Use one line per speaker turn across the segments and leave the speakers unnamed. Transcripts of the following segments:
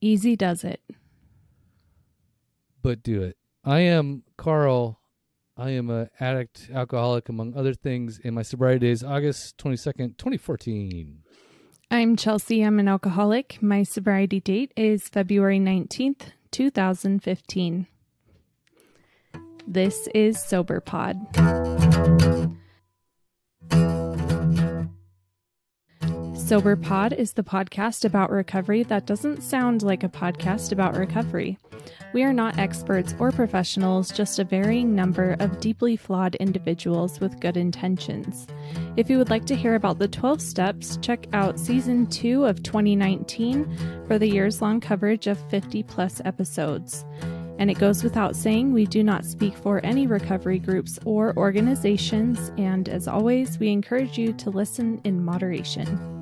Easy does it.
but do it. I am Carl. I am an addict, alcoholic, among other things. In my sobriety days, August twenty second, twenty fourteen.
I'm Chelsea. I'm an alcoholic. My sobriety date is February 19th, 2015. This is Sober Pod. Sober Pod is the podcast about recovery that doesn't sound like a podcast about recovery. We are not experts or professionals, just a varying number of deeply flawed individuals with good intentions. If you would like to hear about the 12 steps, check out season 2 of 2019 for the years long coverage of 50 plus episodes. And it goes without saying, we do not speak for any recovery groups or organizations. And as always, we encourage you to listen in moderation.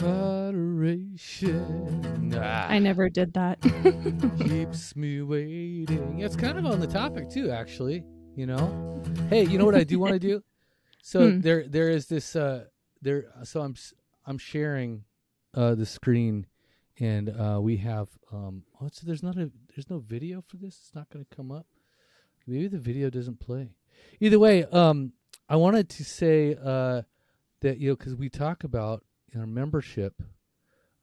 Moderation. Ah,
I never did that.
keeps me waiting. It's kind of on the topic too, actually. You know, hey, you know what I do want to do? So
Hmm.
there, there is this. Uh, there. So I'm, I'm sharing, uh, the screen, and uh, we have. Um, oh, so there's not a. There's no video for this. It's not going to come up. Maybe the video doesn't play. Either way, um, I wanted to say uh, that you know because we talk about in our membership.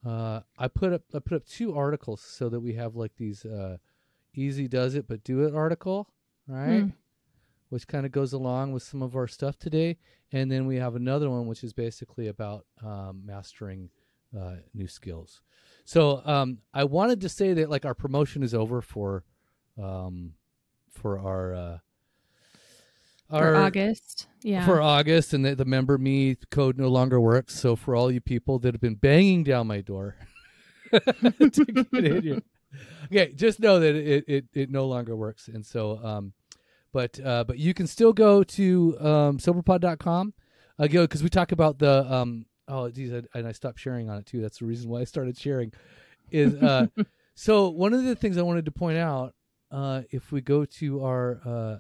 Uh, I put up I put up two articles so that we have like these uh, easy does it but do it article, right?
Hmm.
Which kind of goes along with some of our stuff today, and then we have another one which is basically about um, mastering uh, new skills. So um, I wanted to say that like our promotion is over for um, for our uh,
For August. Yeah.
for August, and the, the member me code no longer works. So for all you people that have been banging down my door to get in here, okay, just know that it, it, it no longer works. And so, um, but uh, but you can still go to um, soberpod.com. Uh, go because we talk about the um. Oh, geez, I, and I stopped sharing on it too. That's the reason why I started sharing. Is uh, so one of the things I wanted to point out. Uh, if we go to our uh,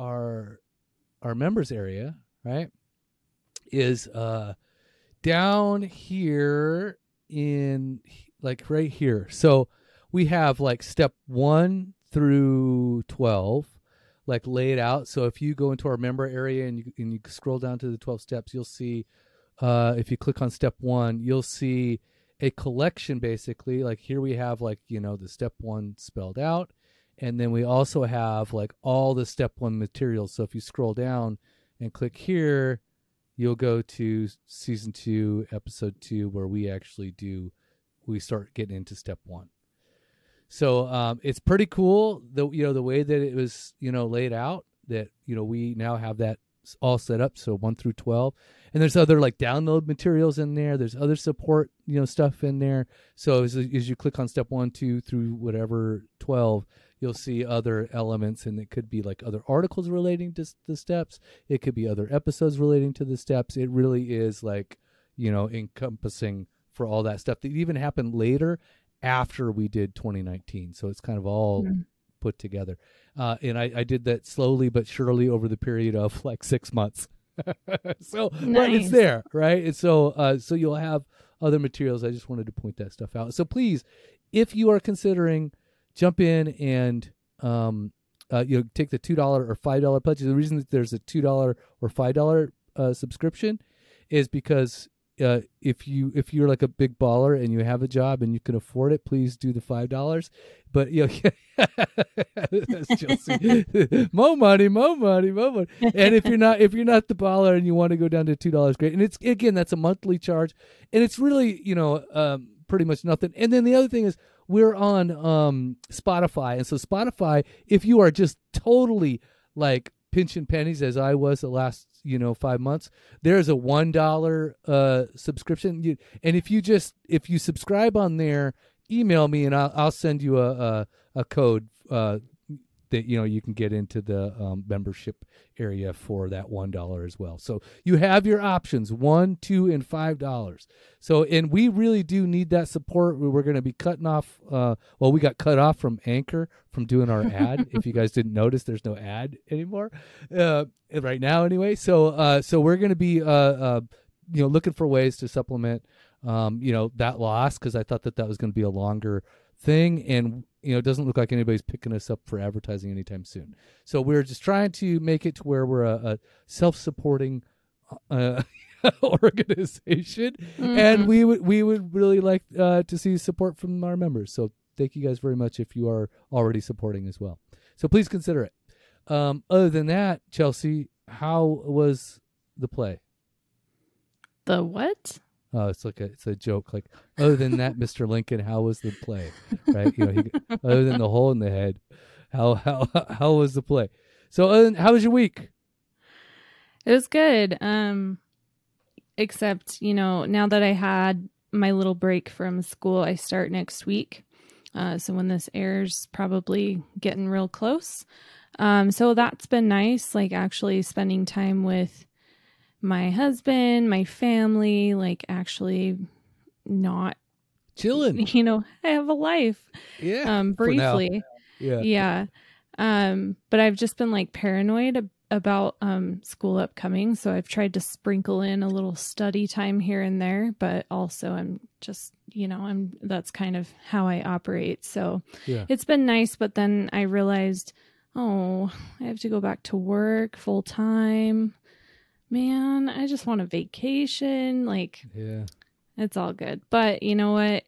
our our members area, right, is uh down here in like right here. So we have like step 1 through 12 like laid out. So if you go into our member area and you and you scroll down to the 12 steps, you'll see uh if you click on step 1, you'll see a collection basically. Like here we have like, you know, the step 1 spelled out and then we also have like all the step one materials. So if you scroll down and click here you'll go to season two episode two where we actually do we start getting into step one. So um, it's pretty cool the you know the way that it was you know laid out that you know we now have that all set up. So 1 through 12 and there's other like download materials in there. There's other support you know stuff in there. So as, as you click on step 1 2 through whatever 12 you'll see other elements and it could be like other articles relating to the steps. It could be other episodes relating to the steps. It really is like you know encompassing for all that stuff. That even happened later after we did 2019 so it's kind of all
Mm.
put together. Uh, and I, I did that slowly but surely over the period of like six months. So but it's there right? And so uh, so you'll have other materials. I just wanted to point that stuff out. So please if you are considering jump in and um, uh, you know take the two dollar or five dollar pledge. The reason that there's a two dollar or five dollar uh, subscription is because uh, if you if you're like a big baller and you have a job and you can afford it, please do the five dollars. But you know, that's Chelsea. more money, more money, more money. And if you're not if you're not the baller and you want to go down to two dollars, great. And it's again that's a monthly charge, and it's really you know um, pretty much nothing. And then the other thing is we're on um, Spotify, and so Spotify, if you are just totally like pinching pennies as I was the last you know five months, there's a one dollar uh, subscription, you, and if you just if you subscribe on there, email me and I'll, I'll send you a a, a code uh, that you know you can get into the um, membership area for that one dollar as well. So you have your options one, two, and five dollars. So and we really do need that support. We- We're going to be cutting off. Uh, well, we got cut off from Anchor from doing our ad. if you guys didn't notice, there's no ad anymore uh, right now. Anyway, so uh, so we're going to be uh, uh, you know looking for ways to supplement um, you know, that loss because I thought that that was going to be a longer thing, and you know, it doesn't look like anybody's picking us up for advertising anytime soon. So we're just trying to make it to where we're a, a self-supporting uh, organization,
Mm-hmm.
and we would we would really like uh, to see support from our members. So thank you guys very much if you are already supporting as well. So please consider it. Um, other than that, Chelsea, how was the play?
The what?
Oh, it's like a it's a joke. Like other than that, Mr. Lincoln, how was the play? Right? You know, he, other than the hole in the head, how how how was the play? So, other than, how was your week?
It was good. Um, except you know, now that I had my little break from school, I start next week. Uh, so when this airs, probably getting real close. Um, so that's been nice. Like actually spending time with my husband, my family. Like actually not,
Chilling.
you know, I have a life.
Yeah.
Um, briefly
Yeah.
yeah um but i've just been like paranoid ab- about um school upcoming so i've tried to sprinkle in a little study time here and there but also i'm just you know i'm that's kind of how i operate so
Yeah.
it's been nice but then i realized oh i have to go back to work full time man i just want a vacation like
Yeah.
it's all good. But you know what?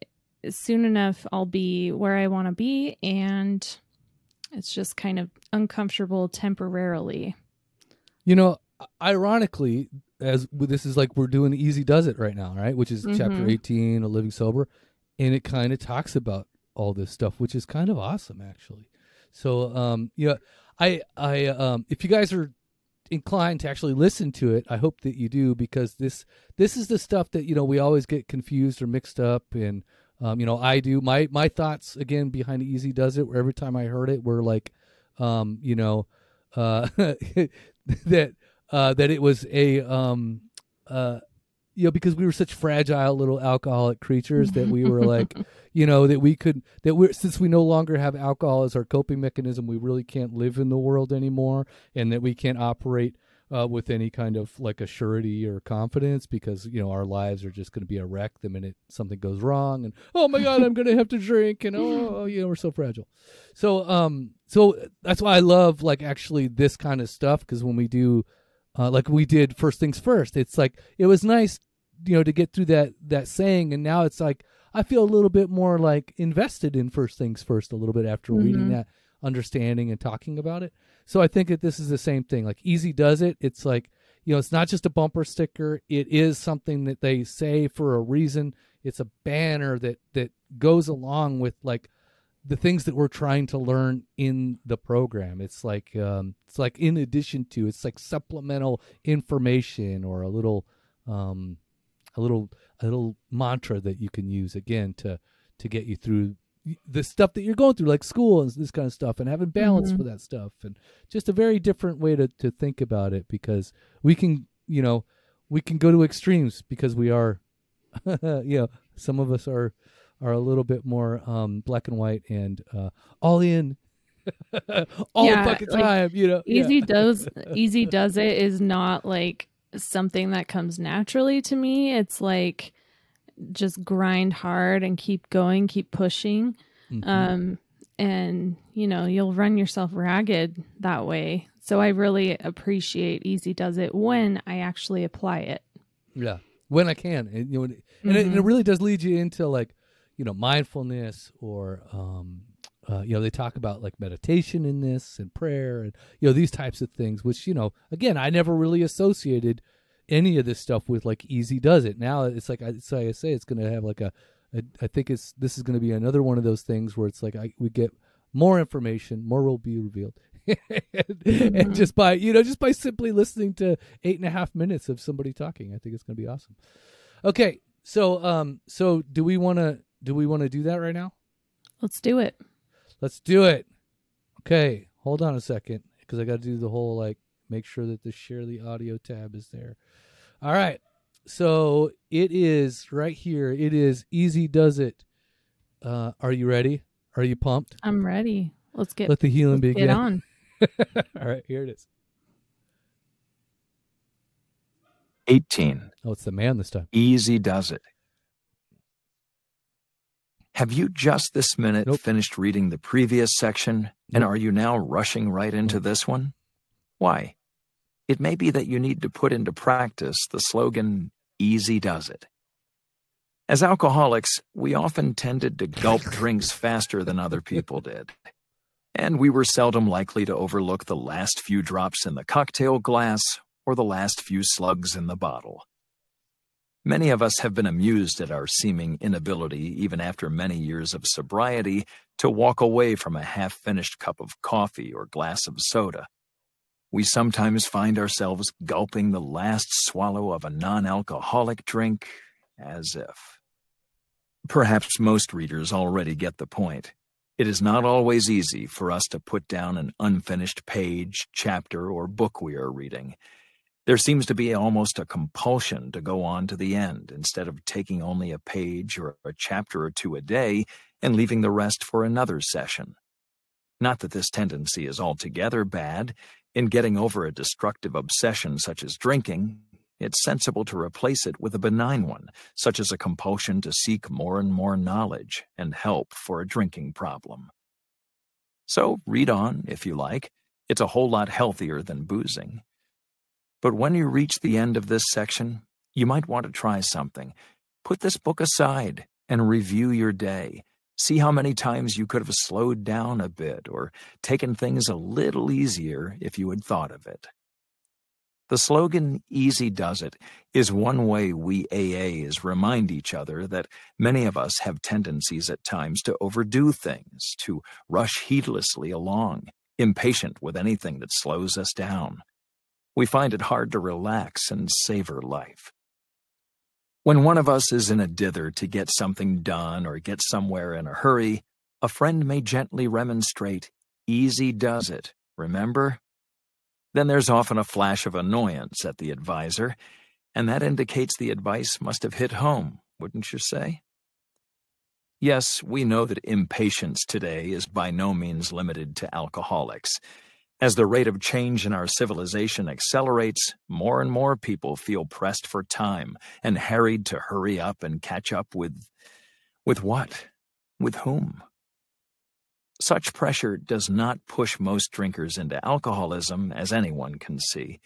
Soon enough, I'll be where I want to be, and it's just kind of uncomfortable temporarily.
You know, ironically, as this is like we're doing Easy Does It right now, right? Which is chapter
Mhm.
18 of Living Sober. And it kind of talks about all this stuff, which is kind of awesome, actually. So, um, yeah, I, I, um, if you guys are inclined to actually listen to it, I hope that you do because this, this is the stuff that, you know, we always get confused or mixed up. And, um, you know, I do my, my thoughts again behind Easy Does It, where every time I heard it, were like, um, you know, uh, that, uh, that it was a, um, uh, you know, because we were such fragile little alcoholic creatures that we were like, you know, that we could, that we're, since we no longer have alcohol as our coping mechanism, we really can't live in the world anymore and that we can't operate uh, with any kind of like a surety or confidence because, you know, our lives are just going to be a wreck the minute something goes wrong and, oh my God, I'm going to have to drink and, oh, you know, we're so fragile. So, um, so that's why I love like actually this kind of stuff because when we do, uh, like we did first things first, it's like, it was nice you know to get through that that saying and now it's like i feel a little bit more like invested in first things first a little bit after reading
Mhm.
that understanding and talking about it. So i think that this is the same thing like easy does it. It's like you know it's not just a bumper sticker. It is something that they say for a reason. It's a banner that that goes along with like the things that we're trying to learn in the program. It's like um it's like in addition to it's like supplemental information or a little um a little a little mantra that you can use again to to get you through the stuff that you're going through like school and this kind of stuff and having balance
Mhm.
for that stuff and just a very different way to to think about it because we can you know we can go to extremes because we are you know some of us are are a little bit more um black and white and uh all in all
Yeah,
the fucking
like,
time you know Yeah.
Easy does easy does it is not like something that comes naturally to me. It's like just grind hard and keep going, keep pushing.
Mhm.
Um and you know, you'll run yourself ragged that way. So I really appreciate easy does it when I actually apply it.
Yeah, when I can, and you know, and, it, and it
Mhm.
really does lead you into like, you know, mindfulness or, um, uh, you know, they talk about like meditation in this and prayer and you know these types of things, which you know, again, I never really associated any of this stuff with like easy does it. Now it's like I, like I say, it's going to have like a, a, I think it's this is going to be another one of those things where it's like I we get more information, more will be revealed. and, and
Mhm.
just by you know just by simply listening to eight and a half minutes of somebody talking i think it's going to be awesome okay so um so do we want to do we want to do that right now
Let's do it.
Let's do it. Okay hold on a second because i got to do the whole like make sure that the share the audio tab is there. All right so it is right here. It is easy does it? Uh are you ready? Are you pumped?
I'm ready. Let's get
let the healing
let's
begin.
get on.
all right here it is.
18.
oh it's the man this time.
Easy does it. Have you just this minute
Nope.
finished reading the previous section, and are you now rushing right into this one? Why? It may be that you need to put into practice the slogan, Easy Does It. As alcoholics, we often tended to gulp drinks faster than other people did. And we were seldom likely to overlook the last few drops in the cocktail glass or the last few slugs in the bottle. Many of us have been amused at our seeming inability, even after many years of sobriety, to walk away from a half finished cup of coffee or glass of soda. We sometimes find ourselves gulping the last swallow of a non alcoholic drink as if. Perhaps most readers already get the point. It is not always easy for us to put down an unfinished page, chapter, or book we are reading. There seems to be almost a compulsion to go on to the end instead of taking only a page or a chapter or two a day and leaving the rest for another session. Not that this tendency is altogether bad. In getting over a destructive obsession such as drinking, it's sensible to replace it with a benign one, such as a compulsion to seek more and more knowledge and help for a drinking problem. So read on, if you like. It's a whole lot healthier than boozing. But when you reach the end of this section, you might want to try something. Put this book aside and review your day. See how many times you could have slowed down a bit or taken things a little easier if you had thought of it. The slogan, Easy Does It, is one way we AAs remind each other that many of us have tendencies at times to overdo things, to rush heedlessly along, impatient with anything that slows us down. We find it hard to relax and savor life. When one of us is in a dither to get something done or get somewhere in a hurry, a friend may gently remonstrate, Easy does it, remember? Then there's often a flash of annoyance at the advisor, and that indicates the advice must have hit home, wouldn't you say? Yes, we know that impatience today is by no means limited to alcoholics. As the rate of change in our civilization accelerates, more and more people feel pressed for time and harried to hurry up and catch up with. with what? With whom? Such pressure does not push most drinkers into alcoholism, as anyone can see.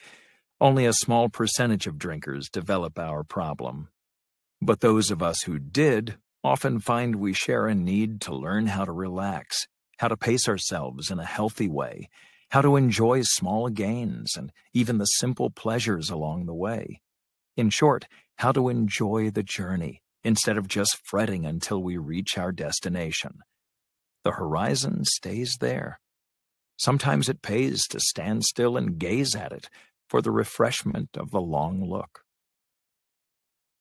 Only a small percentage of drinkers develop our problem. But those of us who did often find we share a need to learn how to relax, how to pace ourselves in a healthy way, how to enjoy small gains and even the simple pleasures along the way. In short, how to enjoy the journey instead of just fretting until we reach our destination. The horizon stays there. Sometimes it pays to stand still and gaze at it for the refreshment of the long look.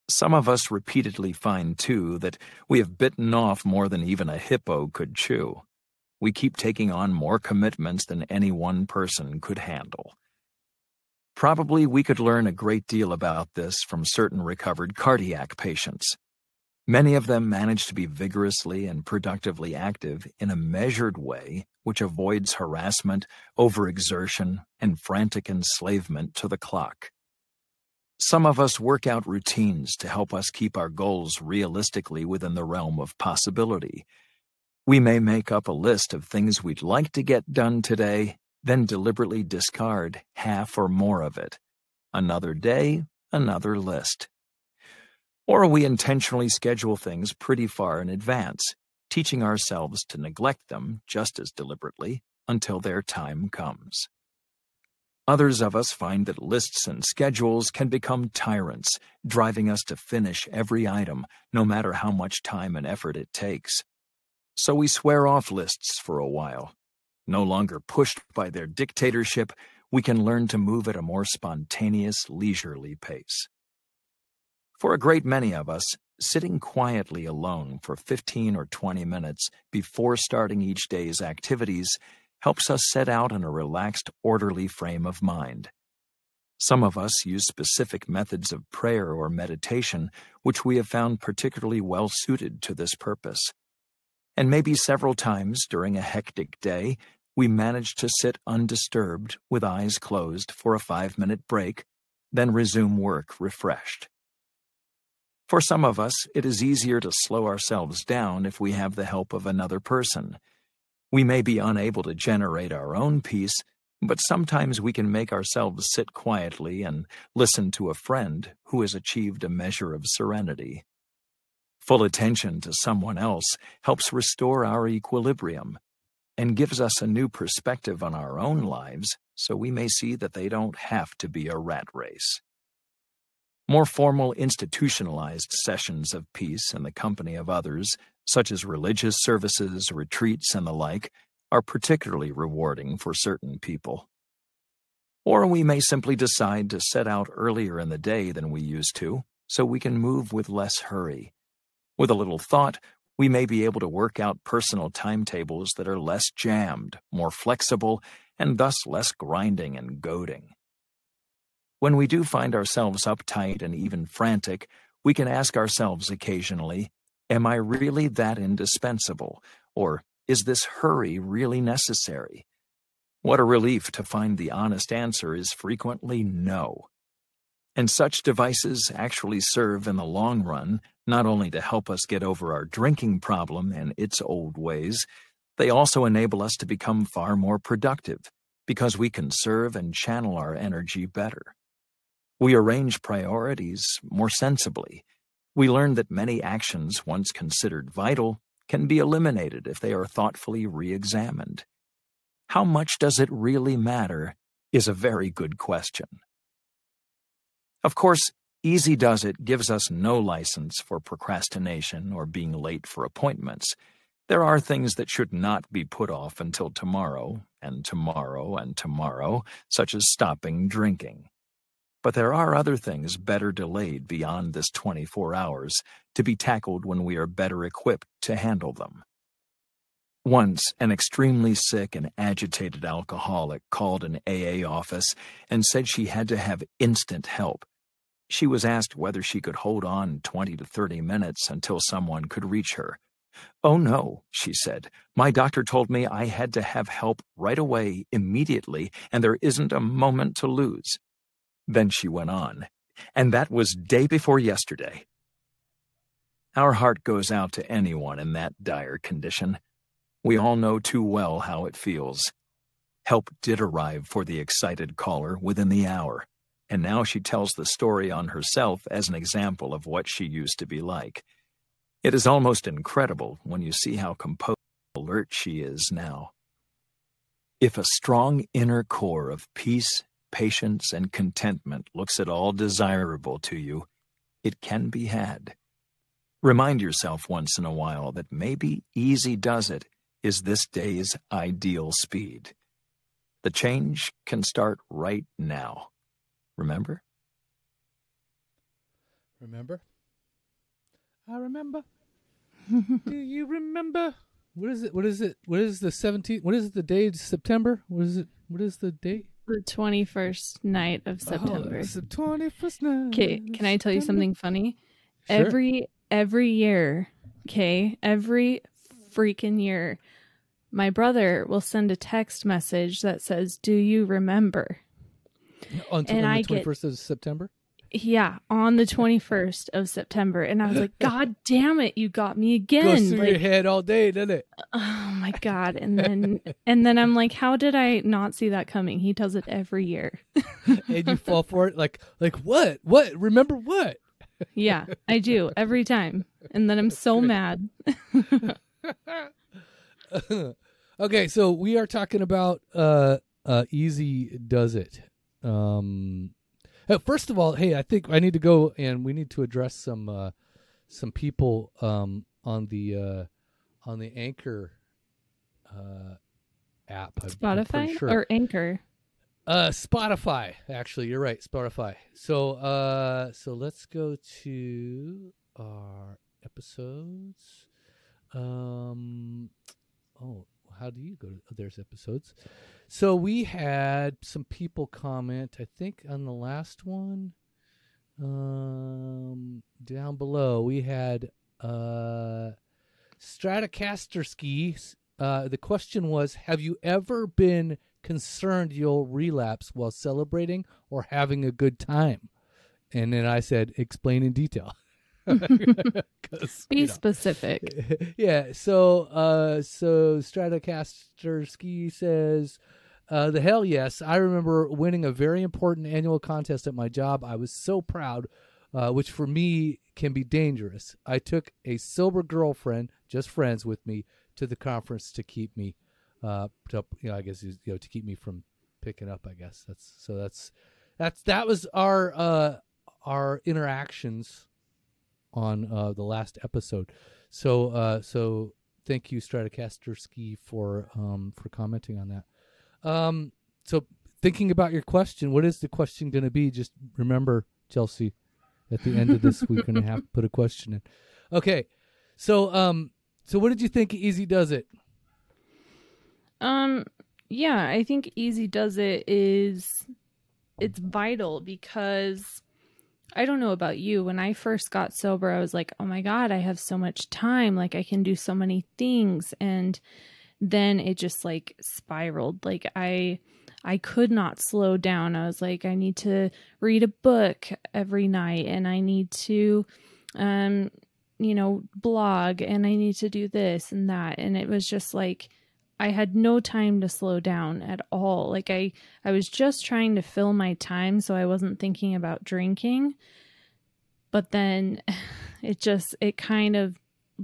Some of us repeatedly find, too, that we have bitten off more than even a hippo could chew. We keep taking on more commitments than any one person could handle. Probably we could learn a great deal about this from certain recovered cardiac patients. Many of them manage to be vigorously and productively active in a measured way which avoids harassment, overexertion, and frantic enslavement to the clock. Some of us work out routines to help us keep our goals realistically within the realm of possibility. We may make up a list of things we'd like to get done today, then deliberately discard half or more of it. Another day, another list. Or we intentionally schedule things pretty far in advance, teaching ourselves to neglect them just as deliberately until their time comes. Others of us find that lists and schedules can become tyrants, driving us to finish every item, no matter how much time and effort it takes. So we swear off lists for a while. No longer pushed by their dictatorship, we can learn to move at a more spontaneous, leisurely pace. For a great many of us, sitting quietly alone for 15 or 20 minutes before starting each day's activities helps us set out in a relaxed, orderly frame of mind. Some of us use specific methods of prayer or meditation, which we have found particularly well suited to this purpose. And maybe several times during a hectic day, we manage to sit undisturbed with eyes closed for a five minute break, then resume work refreshed. For some of us, it is easier to slow ourselves down if we have the help of another person. We may be unable to generate our own peace, but sometimes we can make ourselves sit quietly and listen to a friend who has achieved a measure of serenity. Full attention to someone else helps restore our equilibrium and gives us a new perspective on our own lives so we may see that they don't have to be a rat race. More formal institutionalized sessions of peace in the company of others, such as religious services, retreats, and the like, are particularly rewarding for certain people. Or we may simply decide to set out earlier in the day than we used to, so we can move with less hurry. With a little thought, we may be able to work out personal timetables that are less jammed, more flexible, and thus less grinding and goading. When we do find ourselves uptight and even frantic, we can ask ourselves occasionally, Am I really that indispensable? Or is this hurry really necessary? What a relief to find the honest answer is frequently no. And such devices actually serve in the long run not only to help us get over our drinking problem and its old ways, they also enable us to become far more productive because we can serve and channel our energy better. We arrange priorities more sensibly. We learn that many actions once considered vital can be eliminated if they are thoughtfully re examined. How much does it really matter is a very good question. Of course, Easy Does It gives us no license for procrastination or being late for appointments. There are things that should not be put off until tomorrow, and tomorrow, and tomorrow, such as stopping drinking. But there are other things better delayed beyond this 24 hours to be tackled when we are better equipped to handle them. Once, an extremely sick and agitated alcoholic called an AA office and said she had to have instant help. She was asked whether she could hold on 20 to 30 minutes until someone could reach her. Oh no, she said. My doctor told me I had to have help right away, immediately, and there isn't a moment to lose. Then she went on, and that was day before yesterday. Our heart goes out to anyone in that dire condition. We all know too well how it feels. Help did arrive for the excited caller within the hour, and now she tells the story on herself as an example of what she used to be like. It is almost incredible when you see how composed alert she is now. If a strong inner core of peace patience, and contentment looks at all desirable to you, it can be had. Remind yourself once in a while that maybe easy does it is this day's ideal speed. The change can start right now. Remember?
Remember? I remember. Do you remember? What is it? What is it? What is the 17th? What is the day? September? What is it? What is the date?
the 21st night of oh, September.
Oh, it's the 21st night.
Okay, can I tell you something funny?
Sure.
Every every year, okay, every freaking year, my brother will send a text message that says, "Do you remember?" And
on
I
the
get-
21st of September?
Yeah, on the 21st of September. And I was like, God damn it, you got me
Goes
again.
through
Like,
your head all day, doesn't it?
oh my God. And then and then I'm like, how did I not see that coming? He does it every year.
and you fall for it like like what? What? Remember what?
Yeah, I do every time. And then I'm so mad.
okay, so we are talking about uh uh easy does it. Um uh, first of all, hey, I think I need to go and we need to address some uh some people um on the uh on the Anchor uh app. I'm- I'm
Spotify
sure.
or Anchor?
Uh, Spotify. Actually, you're right. Spotify. So, uh, so let's go to our episodes. Um, oh, how do you go? To, there's episodes. So we had some people comment. I think on the last one. Um, down below we had uh. Uh, the question was, have you ever been concerned you'll relapse while celebrating or having a good time? And then I said, explain in detail.
Be
you know.
specific.
yeah. So, uh, so Stratocaster Ski says, uh, the hell yes. I remember winning a very important annual contest at my job. I was so proud, uh, which for me can be dangerous. I took a sober girlfriend, just friends with me, to the conference to keep me, uh, to, you know, I guess, you know, to keep me from picking up, I guess that's, so that's, that's, that was our, uh, our interactions on, uh, the last episode. So, uh, so thank you, Stratocaster Ski, for, um, for commenting on that. Um, so thinking about your question, what is the question going to be? Just remember, Chelsea, at the end of this, we're going to have to put a question in. Okay. So, um, so what did you think Easy Does It?
Um, yeah, I think Easy Does It is it's vital because I don't know about you. When I first got sober, I was like, oh my God, I have so much time. Like, I can do so many things. And then it just like spiraled. Like, I. I could not slow down. I was like, I need to read a book every night and I need to, um, you know, blog and I need to do this and that. And it was just like, I had no time to slow down at all. Like I I was just trying to fill my time so I wasn't thinking about drinking. But then it just it kind of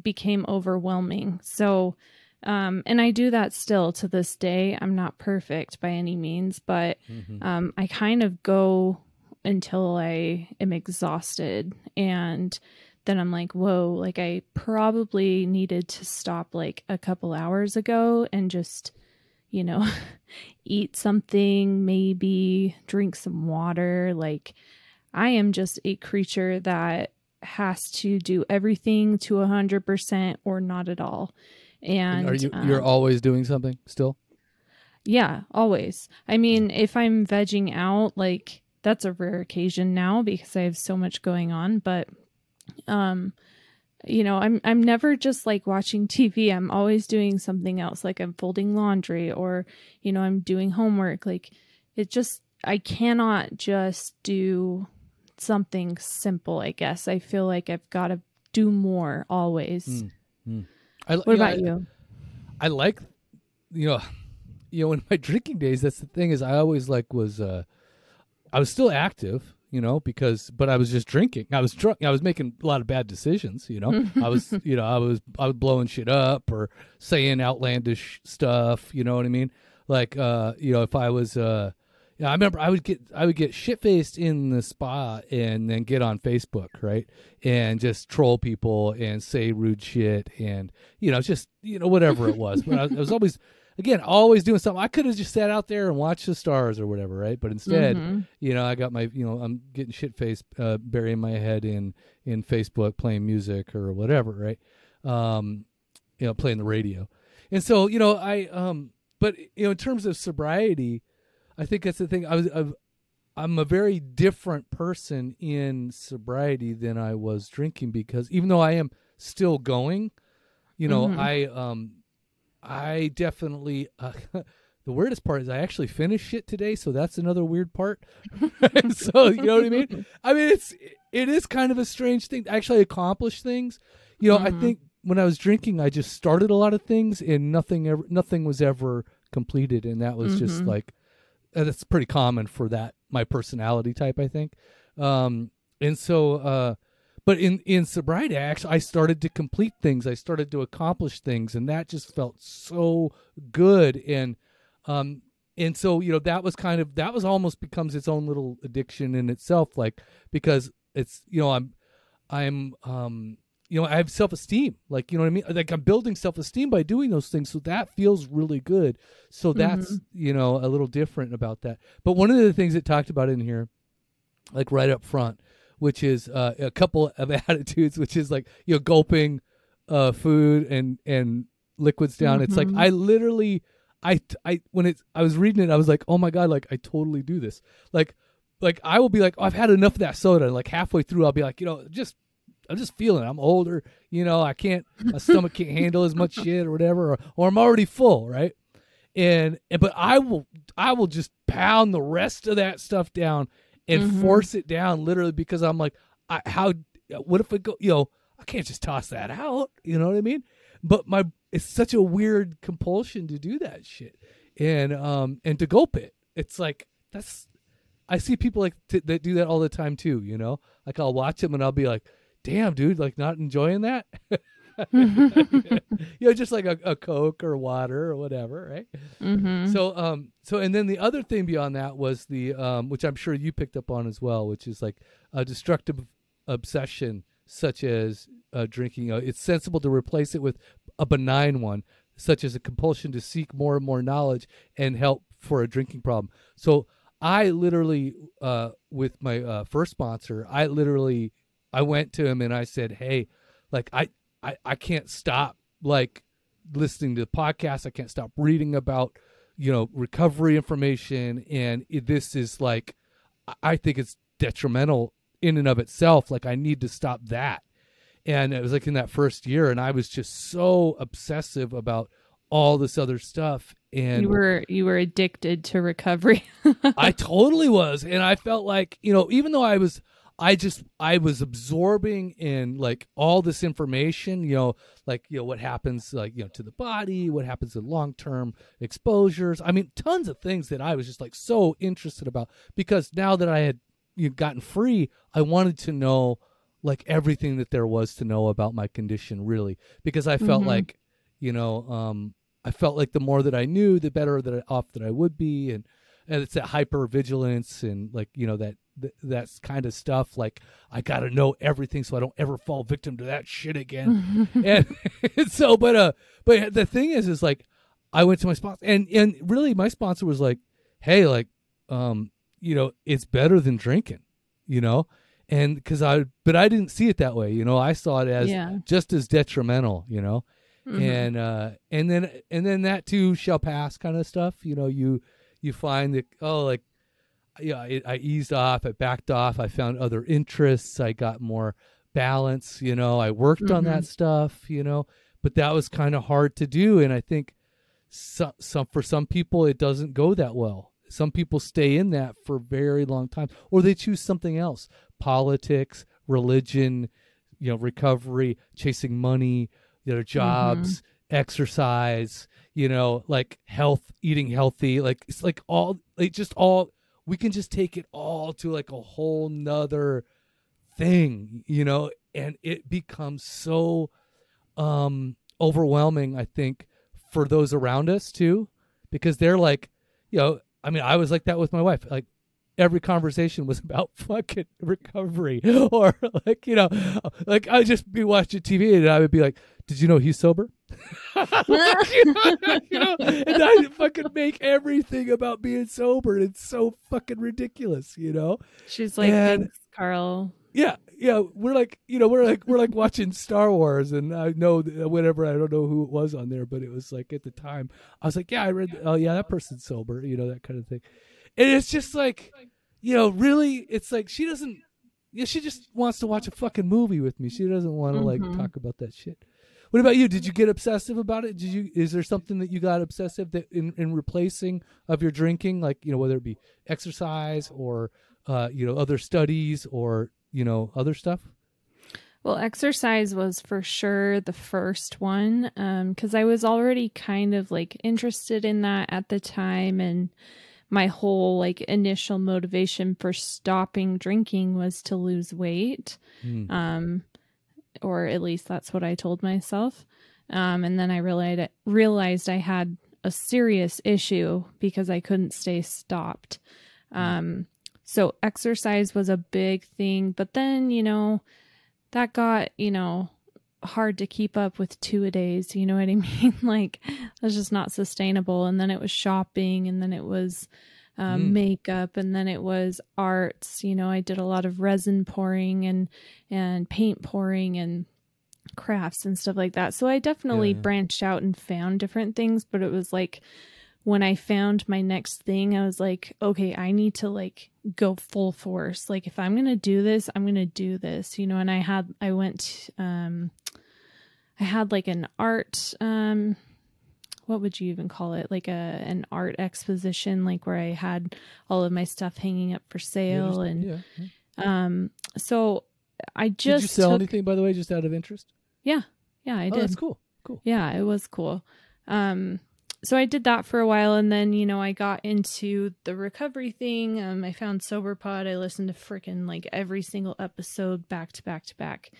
became overwhelming. So um and I do that still to this day. I'm not perfect by any means, but
Mm-hmm.
um I kind of go until I am exhausted and then I'm like, whoa, like I probably needed to stop like a couple hours ago and just, you know, eat something, maybe drink some water. Like I am just a creature that has to do everything to a hundred percent or not at all. And
Are you
um,
you're always doing something still?
yeah, always. I mean, if I'm vegging out, like that's a rare occasion now because I have so much going on, but um you know, I'm I'm never just like watching TV. I'm always doing something else like I'm folding laundry or you know, I'm doing homework. Like it just I cannot just do something simple, I guess. I feel like I've got to do more always.
Mm. I,
What
you know,
about
I-
you?
I like, you know, you know, in my drinking days, that's the thing is I always like was, uh, I was still active, you know, because, but I was just drinking. I was drunk. I was making a lot of bad decisions, you know. I was, you know, I was, I was blowing shit up or saying outlandish stuff. You know what I mean? Like, uh, you know, if I was, uh, yeah, I remember I would get I would get shit faced in the spa and then get on Facebook, right? And just troll people and say rude shit and you know, just you know, whatever it was. But I, I was always again, always doing something. I could have just sat out there and watched the stars or whatever, right? But instead,
Mhm.
you know, I got my you know, I'm getting shit faced, uh, burying my head in in Facebook, playing music or whatever, right? Um, you know, playing the radio. And so, you know, I um but you know, in terms of sobriety, I think that's the thing. I was I've, I'm a very different person in sobriety than I was drinking because even though I am still going, you know,
Mhm.
I um I definitely uh, the weirdest part is I actually finished it today, so that's another weird part. so you know what I mean? I mean it's it is kind of a strange thing to actually accomplish things. You know, I
Mhm.
think when I was drinking, I just started a lot of things and nothing ever nothing was ever completed, and that was just
Mhm.
like uh, that's pretty common for that my personality type, I think. Um, and so, uh, but in in sobriety, I actually I started to complete things. I started to accomplish things, and that just felt so good. And um, and so you know that was kind of that was almost becomes its own little addiction in itself, like because it's you know I'm I'm um you know I have self esteem, like you know what I mean. Like I'm building self esteem by doing those things, so that feels really good. So that's you know a little different about that. But one of the things it talked about in here, like right up front, which is uh, a couple of attitudes, which is like you know gulping uh, food and and liquids down. It's like
Mhm.
I literally I I when it's I was reading it, I was like, oh my god, like I totally do this. Like like I will be like, oh, I've had enough of that soda. And like halfway through, I'll be like, you know, just I'm just feeling. it. I'm older, you know. I can't. My stomach can't handle as much shit or whatever, or, or I'm already full, right? And, and but I will I will just pound the rest of that stuff down and
Mhm.
force it down literally because I'm like, I, how what if it go? You know, I can't just toss that out. You know what I mean? But my it's such a weird compulsion to do that shit, and um and to gulp it. It's like that's I see people like t- that do that all the time too. You know, like I'll watch them and I'll be like, "Damn, dude, like not enjoying that." you know, just like a, a, Coke or water or whatever, right?
Mm-hmm.
So, um, so and then the other thing beyond that was the, um, which I'm sure you picked up on as well, which is like a destructive obsession, such as uh, drinking. Uh, it's sensible to replace it with a benign one, such as a compulsion to seek more and more knowledge and help for a drinking problem. So I literally, uh, with my uh, first sponsor, I literally, I went to him and I said, "Hey, like I, I, I can't stop like listening to the podcast. I can't stop reading about, you know, recovery information, and it, this is like, I think it's detrimental in and of itself. Like I need to stop that." And it was like in that first year, and I was just so obsessive about all this other stuff and
you were you were addicted to recovery
i totally was and i felt like you know even though i was i just i was absorbing in like all this information you know like you know what happens like you know to the body what happens in long term exposures i mean tons of things that i was just like so interested about because now that i had you know, gotten free i wanted to know like everything that there was to know about my condition really because i felt
Mhm.
like you know um i felt like the more that i knew the better that I, off that i would be and and it's that hyper vigilance and like you know that th- that's kind of stuff like i gotta know everything so i don't ever fall victim to that shit again. And, and so but uh but the thing is is like i went to my sponsor and and really my sponsor was like hey like um you know it's better than drinking you know? And because i but i didn't see it that way you know? I saw it as
Yeah.
just as detrimental you know?
Mhm.
and uh and then and then that too shall pass kind of stuff you know? You you find that oh like yeah I, I eased off i backed off i found other interests i got more balance you know i worked on that mm-hmm. stuff you know but that was kind of hard to do and i think some, some for some people it doesn't go that well. Some people stay in that for a very long time or they choose something else politics religion you know recovery chasing money their jobs mm-hmm. exercise you know like health eating healthy like it's like all like just all we can just take it all to like a whole nother thing you know? And it becomes so um overwhelming i think for those around us too because they're like you know i mean i was like that with my wife. Like every conversation was about fucking recovery or like you know like i'd just be watching tv and i would be like did you know he's sober you know and i fucking make everything about being sober it's so fucking ridiculous you know?
She's like
and-
thanks carl.
Yeah yeah we're like you know we're like we're like watching star wars and i know whatever i don't know who it was on there but it was like at the time i was like yeah i read oh yeah that person's sober you know that kind of thing. And it's just like you know really it's like she doesn't yeah she just wants to watch a fucking movie with me. She doesn't want to like
Mhm.
talk about that shit what about you did you get obsessive about it did you is there something that you got obsessive that in, in replacing of your drinking like you know whether it be exercise or uh you know other studies or you know other stuff
Well, exercise was for sure the first one because I was already kind of like interested in that at the time. And my whole like initial motivation for stopping drinking was to lose weight.
Hmm.
Um, or at least that's what I told myself. Um, and then I realized, realized I had a serious issue because I couldn't stay stopped. Um, so exercise was a big thing. But then, you know, that got you know hard to keep up with two a days you know what i mean like that's just not sustainable and then it was shopping and then it was um,
Mm.
makeup and then it was arts you know i did a lot of resin pouring and and paint pouring and crafts and stuff like that so i definitely
Yeah, yeah.
branched out and found different things but it was like when i found my next thing i was like okay i need to like go full force like if i'm going to do this i'm going to do this you know and i had i went um i had like an art um what would you even call it like a an art exposition like where i had all of my stuff hanging up for
Yeah,
sale
just-
and
yeah, yeah.
um so I just
did you sell
took,
anything by the way, just out of interest?
Yeah, yeah, I did.
oh,
did.
that's cool. Cool.
Yeah, it was cool. Um, so I did that for a while, and then you know I got into the recovery thing. Um, I found SoberPod. I listened to freaking like every single episode back to back to back.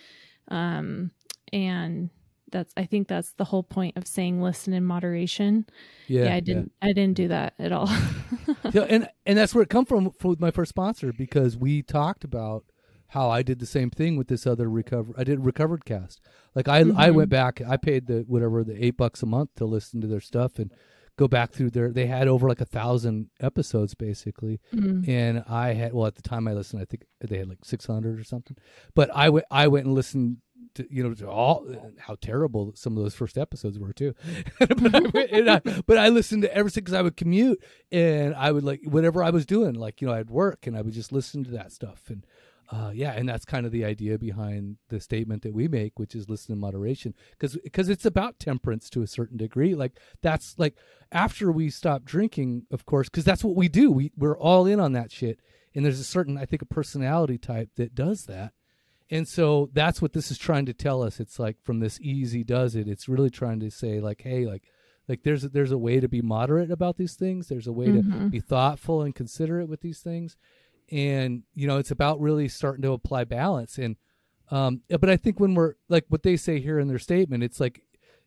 Um, and that's I think that's the whole point of saying listen in moderation.
Yeah,
Yeah, I didn't I didn't do that at all.
yeah, and and that's where it come from with my first sponsor because we talked about how I did the same thing with this other recover. I did recovered cast. Like I I
Mhm.
went back. I paid the whatever the eight bucks a month to listen to their stuff and go back through their. They had over like a thousand episodes basically,
Mm.
and I had well at the time I listened. I think they had like six hundred or something. But I went I went and listened. To, you know, to all how terrible some of those first episodes were too. but, I, I, but I listened to everything because I would commute and I would like whatever I was doing. Like you know, I'd work and I would just listen to that stuff. And uh, yeah, and that's kind of the idea behind the statement that we make, which is listen in moderation, because because it's about temperance to a certain degree. Like that's like after we stop drinking, of course, because that's what we do. We we're all in on that shit. And there's a certain, I think, a personality type that does that. And so that's what this is trying to tell us. It's like from this easy does it. It's really trying to say like, hey, like, like there's a, there's a way to be moderate about these things. There's a way to
Mhm.
be thoughtful and considerate with these things. And you know, it's about really starting to apply balance. And um, but I think when we're like what they say here in their statement, it's like,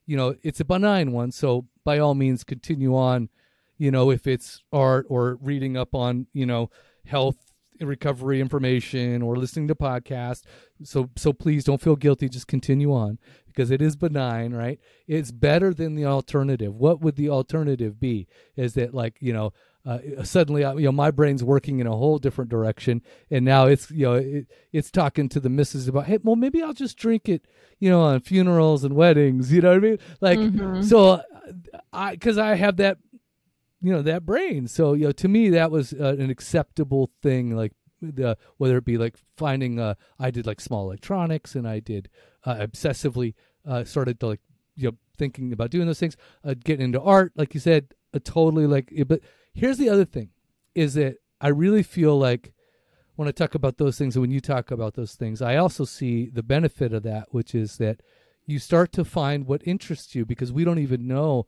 you know, it's a benign one. So by all means, continue on. You know, if it's art or reading up on you know health recovery information or listening to podcasts. So so please don't feel guilty. Just continue on because it is benign, right? It's better than the alternative. What would the alternative be? Is that like you know uh, suddenly uh, you know my brain's working in a whole different direction, and now it's you know it, it's talking to the missus about hey, well maybe I'll just drink it, you know, on funerals and weddings. You know what I mean? Like
Mhm.
so, uh, I because I have that you know that brain. So you know to me that was uh, an acceptable thing like the whether it be like finding uh i did like small electronics and i did uh, obsessively uh started to like you know thinking about doing those things uh, getting into art like you said uh, totally like but here's the other thing is that i really feel like when i talk about those things and when you talk about those things i also see the benefit of that which is that you start to find what interests you because we don't even know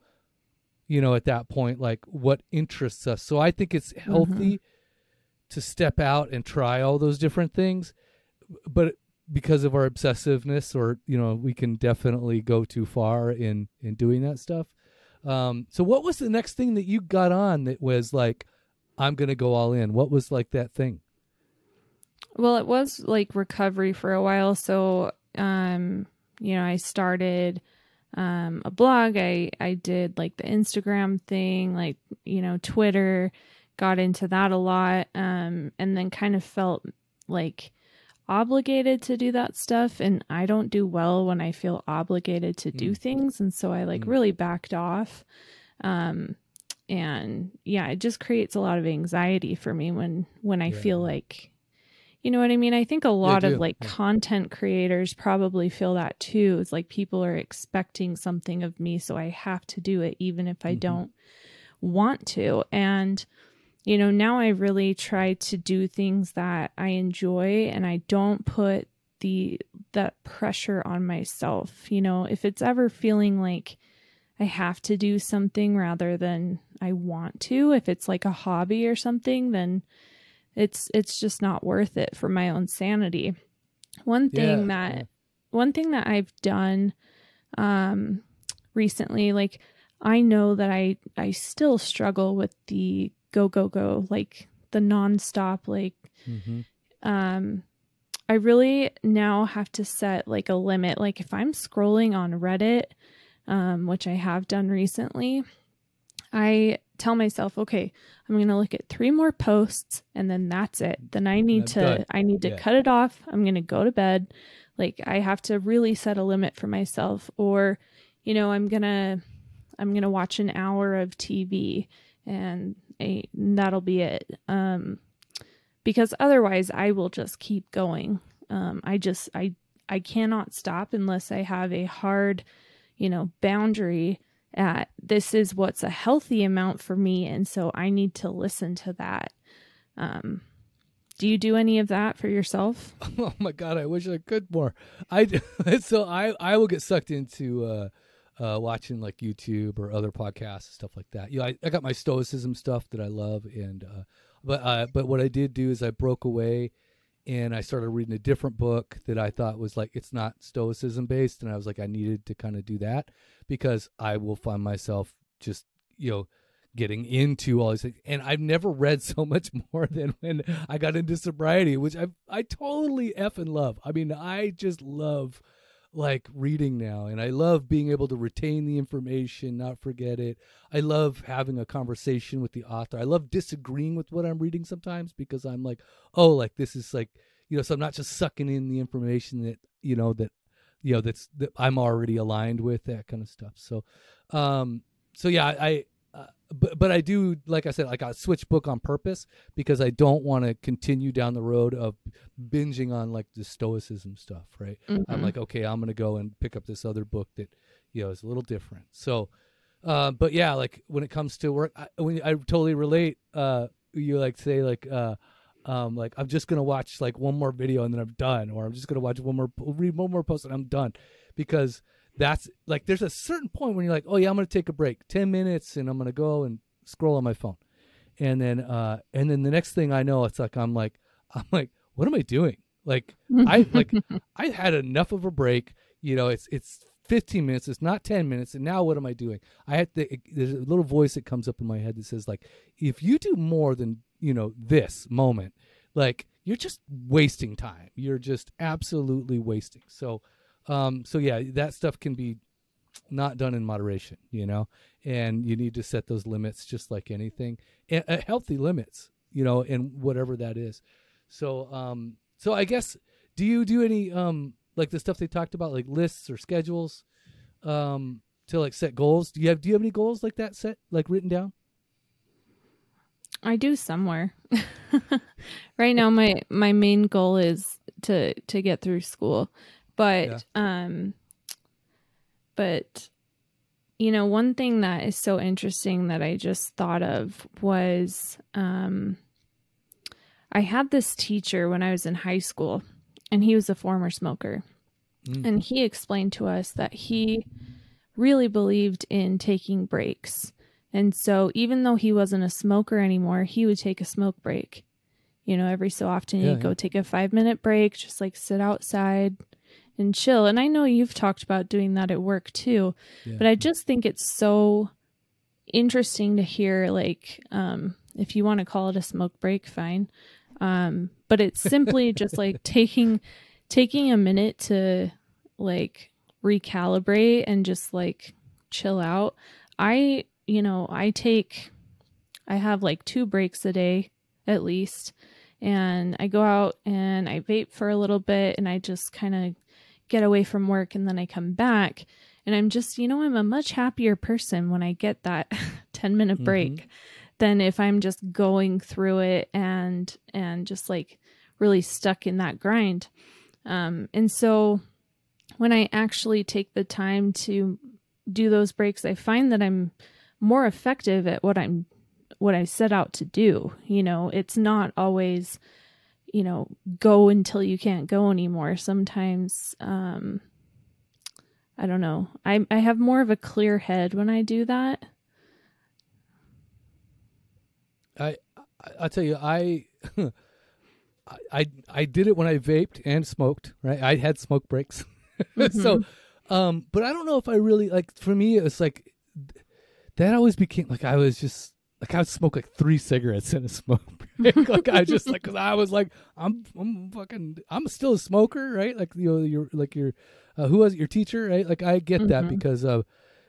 you know at that point like what interests us. So i think it's healthy to step out and try all those different things but because of our obsessiveness or you know we can definitely go too far in in doing that stuff. Um so what was the next thing that you got on that was like i'm gonna go all in. What was like that thing?
Well, it was like recovery for a while. So, um, you know, I started um, a blog. I I did like the Instagram thing, like you know, Twitter. Got into that a lot, um, and then kind of felt like obligated to do that stuff. And I don't do well when I feel obligated to do
Mm.
things, and so I like
Mm.
really backed off. Um, and yeah, it just creates a lot of anxiety for me when when I
Yeah.
feel like you know what I mean? I think a lot of like
yeah.
content creators probably feel that too. It's like people are expecting something of me, so I have to do it even if I
Mhm.
don't want to. And you know, now I really try to do things that I enjoy and I don't put the that pressure on myself. You know, if it's ever feeling like I have to do something rather than I want to, if it's like a hobby or something, then it's it's just not worth it for my own sanity. One thing
Yeah,
that one thing that I've done um recently like I know that I I still struggle with the go go go like the nonstop like
mm-hmm.
um I really now have to set like a limit. Like if I'm scrolling on Reddit, um, which I have done recently, I tell myself, okay, I'm gonna look at three more posts and then that's it. Then I need to
done.
I need to
Yeah.
cut it off. I'm gonna go to bed. Like I have to really set a limit for myself. Or, you know, I'm gonna I'm gonna watch an hour of TV and, a, and that'll be it. Um because otherwise I will just keep going. Um, I just I I cannot stop unless I have a hard, you know, boundary at this is what's a healthy amount for me, and so I need to listen to that. Um, Do you do any of that for yourself?
oh my god, I wish I could more. I so I I will get sucked into uh uh watching like YouTube or other podcasts and stuff like that. You know, I, I got my stoicism stuff that I love and uh but uh but what I did do is I broke away and I started reading a different book that I thought was like it's not stoicism based and I was like I needed to kind of do that because I will find myself just you know getting into all these things. And I've never read so much more than when I got into sobriety, which I I totally effing love. I mean, I just love like reading now and I love being able to retain the information, not forget it. I love having a conversation with the author. I love disagreeing with what I'm reading sometimes because I'm like, "Oh, like this is like, you know, so I'm not just sucking in the information that, you know, that you know that's that I'm already aligned with that kind of stuff. So um so yeah, I but but I do like I said like I switch book on purpose because I don't want to continue down the road of binging on like the stoicism stuff right mm-hmm. I'm like okay I'm gonna go and pick up this other book that you know is a little different so uh, but yeah like when it comes to work I, when I totally relate uh you like say like uh um like I'm just gonna watch like one more video and then I'm done or I'm just gonna watch one more read one more post and I'm done because that's like there's a certain point when you're like, oh yeah, I'm gonna take a break, ten minutes, and I'm gonna go and scroll on my phone, and then uh and then the next thing I know, it's like I'm like I'm like, what am I doing? Like I like I had enough of a break. You know, it's it's 15 minutes. It's not 10 minutes. And now what am I doing? I had to. There's a little voice that comes up in my head that says like, if you do more than you know this moment, like you're just wasting time. You're just absolutely wasting. So um, so yeah, that stuff can be not done in moderation, you know, and you need to set those limits just like anything, and, uh, healthy limits, you know, and whatever that is. So, um, so I guess, do you do any, um, like the stuff they talked about, like lists or schedules, um, to like set goals? Do you have, do you have any goals like that set, like written down?
I do somewhere. right now my my main goal is to to get through school but yeah. um but you know, one thing that is so interesting that I just thought of was um I had this teacher when I was in high school and he was a former smoker. Mm. And he explained to us that he really believed in taking breaks. And so even though he wasn't a smoker anymore, he would take a smoke break. You know, every so often yeah, he'd yeah. go take a 5 minute break, just like sit outside, and chill. And I know you've talked about doing that at work too, yeah. but I just think it's so interesting to hear like um if you want to call it a smoke break, fine. Um but it's simply just like taking taking a minute to like recalibrate and just like chill out. I, you know, I take I have like two breaks a day at least and I go out and I vape for a little bit and I just kind of get away from work and then I come back and I'm just, you know, I'm a much happier person when I get that 10 minute mm-hmm. break mm-hmm. than if I'm just going through it and and just like really stuck in that grind. Um and so when I actually take the time to do those breaks, I find that I'm more effective at what I'm what I set out to do. You know, it's not always you know, go until you can't go anymore. Sometimes, um, I don't know. I I have more of a clear head when I do that.
I I tell you, I I I did it when I vaped and smoked. Right, I had smoke breaks. Mm-hmm. so, um, but I don't know if I really like. For me, it's like that always became like I was just like I would smoke like three cigarettes in a smoke. like I just like because I was like I'm I'm fucking I'm still a smoker, right? Like you know you're like your uh, who was it, your teacher, right? Like I get mm-hmm. that because uh,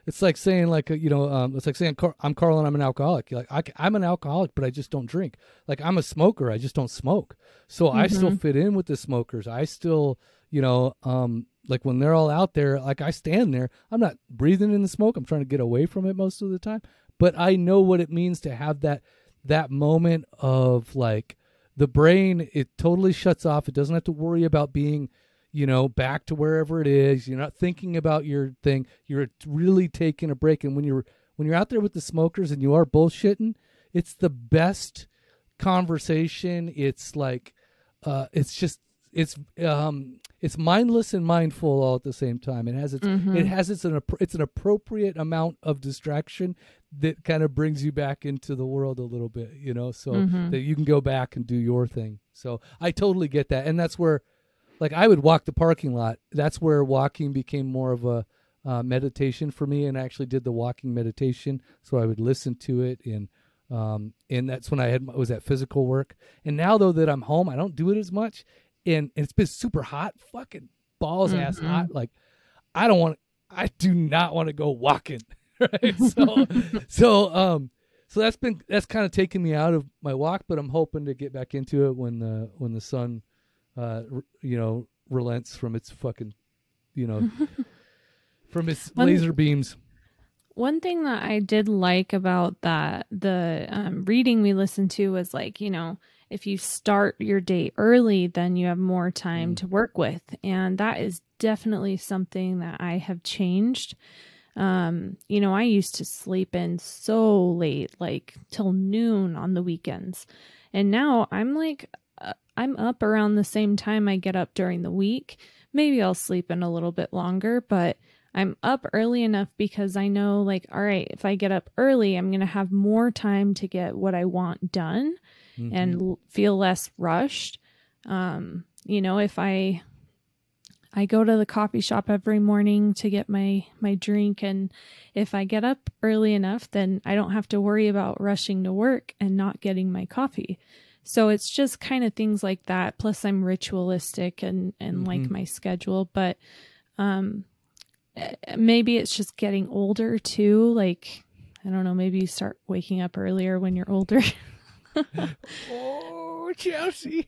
it's like saying like uh, you know um, it's like saying I'm Carl and I'm an alcoholic. You're like I, am an alcoholic, but I just don't drink. Like I'm a smoker, I just don't smoke. So mm-hmm. I still mm-hmm. fit in with the smokers. I still you know um like when they're all out there, like I stand there, I'm not breathing in the smoke. I'm trying to get away from it most of the time but I know what it means to have that that moment of like the brain it totally shuts off. It doesn't have to worry about being, you know, back to wherever it is. You're not thinking about your thing. You're really taking a break and when you're when you're out there with the smokers and you are bullshitting, it's the best conversation. It's like uh, it's just it's um it's mindless and mindful all at the same time. It has its
Mhm.
it has its an it's an appropriate amount of distraction that kind of brings you back into the world a little bit, you know, so
Mhm.
that you can go back and do your thing. So I totally get that, and that's where, like, I would walk the parking lot. That's where walking became more of a uh, meditation for me, and I actually did the walking meditation. So I would listen to it, and um, and that's when I had was at physical work. And now though that I'm home, I don't do it as much, and, and it's been super hot, fucking balls ass
Mhm.
hot. Like I don't want, I do not want to go walking. Right, so so um so that's been that's kind of taken me out of my walk, but I'm hoping to get back into it when the when the sun, uh, r- you know, relents from its fucking, you know, from its
One-
laser beams.
One thing that I did like about that, the um, reading we listened to was like, you know, if you start your day early, then you have more time
Mm.
to work with. And that is definitely something that I have changed. Um, you know, I used to sleep in so late, like till noon on the weekends. And now I'm like, uh, I'm up around the same time I get up during the week. Maybe I'll sleep in a little bit longer, but I'm up early enough because I know, like, all right, if I get up early, I'm going to have more time to get what I want done
Mhm.
and l- feel less rushed. Um, you know, if I I go to the coffee shop every morning to get my my drink and if I get up early enough, then I don't have to worry about rushing to work and not getting my coffee. So it's just kind of things like that. Plus I'm ritualistic and and like
Mhm.
my schedule, but um eh, maybe it's just getting older too, like I don't know, maybe you start waking up earlier when you're older.
oh, Chelsea.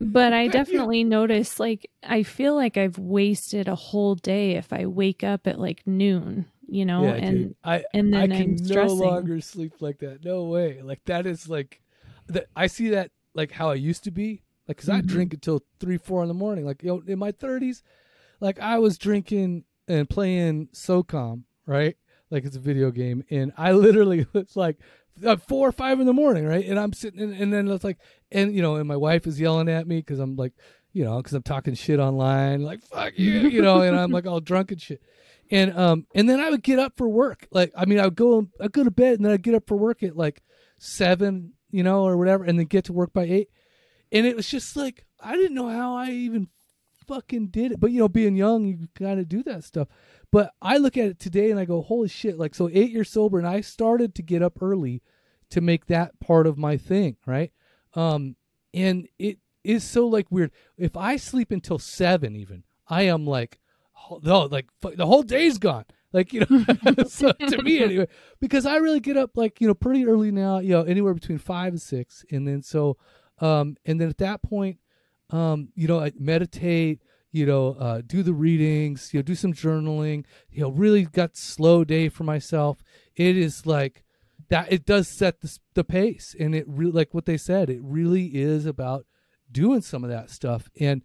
But I definitely notice like I feel like I've wasted a whole day if I wake up at like noon, you know,
yeah,
and
dude. I
and
I
then
can
I'm
no
stressing.
longer sleep like that. No way. Like that is like that. I see that like how I used to be. Like, cause I
Mhm.
drink until three, four in the morning. Like, you know, in my thirties, like I was drinking and playing SOCOM, right? Like it's a video game, and I literally was like uh, four or five in the morning, right? And I'm sitting, and, and then it's like, and you know, and my wife is yelling at me because I'm like, you know, because I'm talking shit online, like fuck you, you know, and I'm like all drunk and shit. And um and then I would get up for work. Like I mean I would go I'd go to bed and then I'd get up for work at like seven, you know, or whatever, and then get to work by eight. And it was just like I didn't know how I even fucking did it. But you know, being young, you kind of do that stuff. But I look at it today and I go, holy shit! Like so, eight years sober, and I started to get up early to make that part of my thing, right? Um, and it is so like weird. If I sleep until seven, even I am like, no, like the whole day's gone. Like you know, so to me anyway, because I really get up like you know pretty early now. You know, anywhere between five and six, and then so, um, and then at that point, um, you know, I meditate. You know, uh, do the readings. You know, do some journaling. You know, really got slow day for myself. It is like that. It does set the the pace, and it really like what they said. It really is about doing some of that stuff, and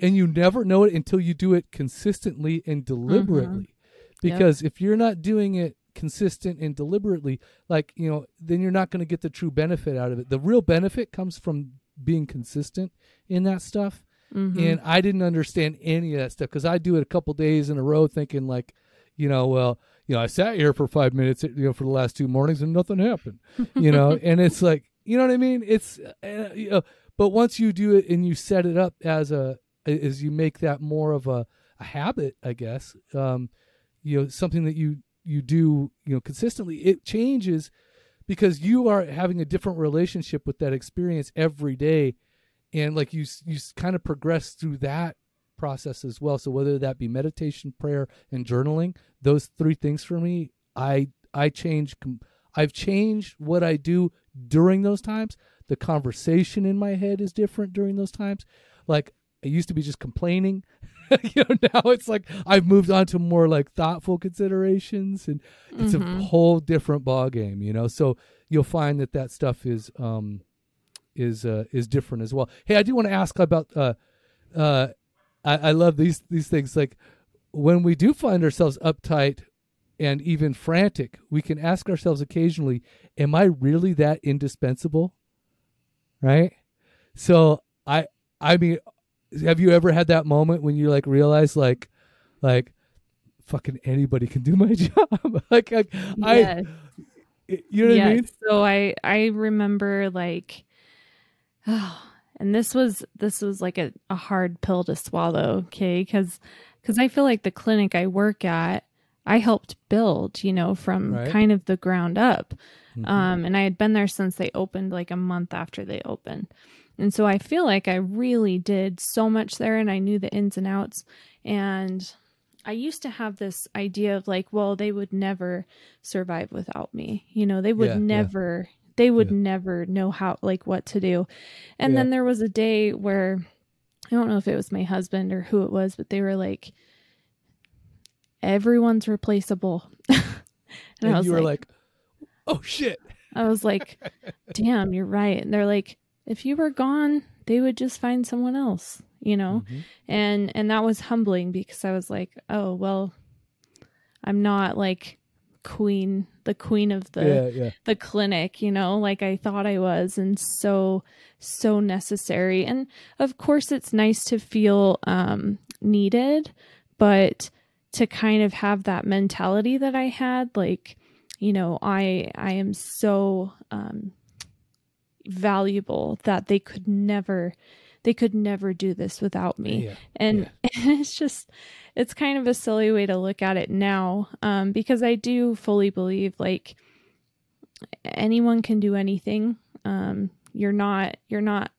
and you never know it until you do it consistently and deliberately. Because if you're not doing it consistent and deliberately, like you know, then you're not going to get the true benefit out of it. The real benefit comes from being consistent in that stuff
Mhm.
and I didn't understand any of that stuff because I do it a couple days in a row, thinking like, you know, well, you know, I sat here for five minutes, you know, for the last two mornings and nothing happened, you know, and it's like, you know what I mean? It's, uh, you know, but once you do it and you set it up as a, as you make that more of a, a habit, I guess, um, you know, something that you you do, you know, consistently, it changes because you are having a different relationship with that experience every day. And like you you kind of progress through that process as well. So whether that be meditation prayer and journaling those three things for me i i change i've changed what i do during those times. The conversation in my head is different during those times. Like i used to be just complaining you know now it's like i've moved on to more like thoughtful considerations and it's a
Mhm.
whole different ball game you know so you'll find that that stuff is um is uh, is different as well. Hey, I do want to ask about uh uh I, I love these these things like when we do find ourselves uptight and even frantic, we can ask ourselves occasionally, am I really that indispensable? right? So I I mean, have you ever had that moment when you like realize like like fucking anybody can do my job? like, like
Yes.
I you know what I
yes.
mean?
So I I remember like oh and this was this was like a, a hard pill to swallow, okay? Cuz cuz I feel like the clinic I work at I helped build, you know, from
Right.
kind of the ground up.
Mhm.
Um, and I had been there since they opened, like a month after they opened. And so I feel like I really did so much there and I knew the ins and outs. And I used to have this idea of like, well, they would never survive without me. You know, they would
Yeah, yeah.
never, they would
Yeah.
never know how, like, what to do. And
Yeah.
then there was a day where I don't know if it was my husband or who it was, but they were like, everyone's replaceable. and,
and
I was
you were
like,
like, oh shit.
I was like, damn, you're right. And they're like, if you were gone, they would just find someone else, you know?
Mhm.
And and that was humbling because I was like, oh, well, I'm not like queen, the queen of the
yeah, yeah.
the clinic, you know, like I thought I was and so so necessary. And of course it's nice to feel um needed, but to kind of have that mentality that I had like you know, I I am so um valuable that they could never they could never do this without me
Yeah.
and it's just it's kind of a silly way to look at it now um, because i do fully believe like anyone can do anything um, you're not you're not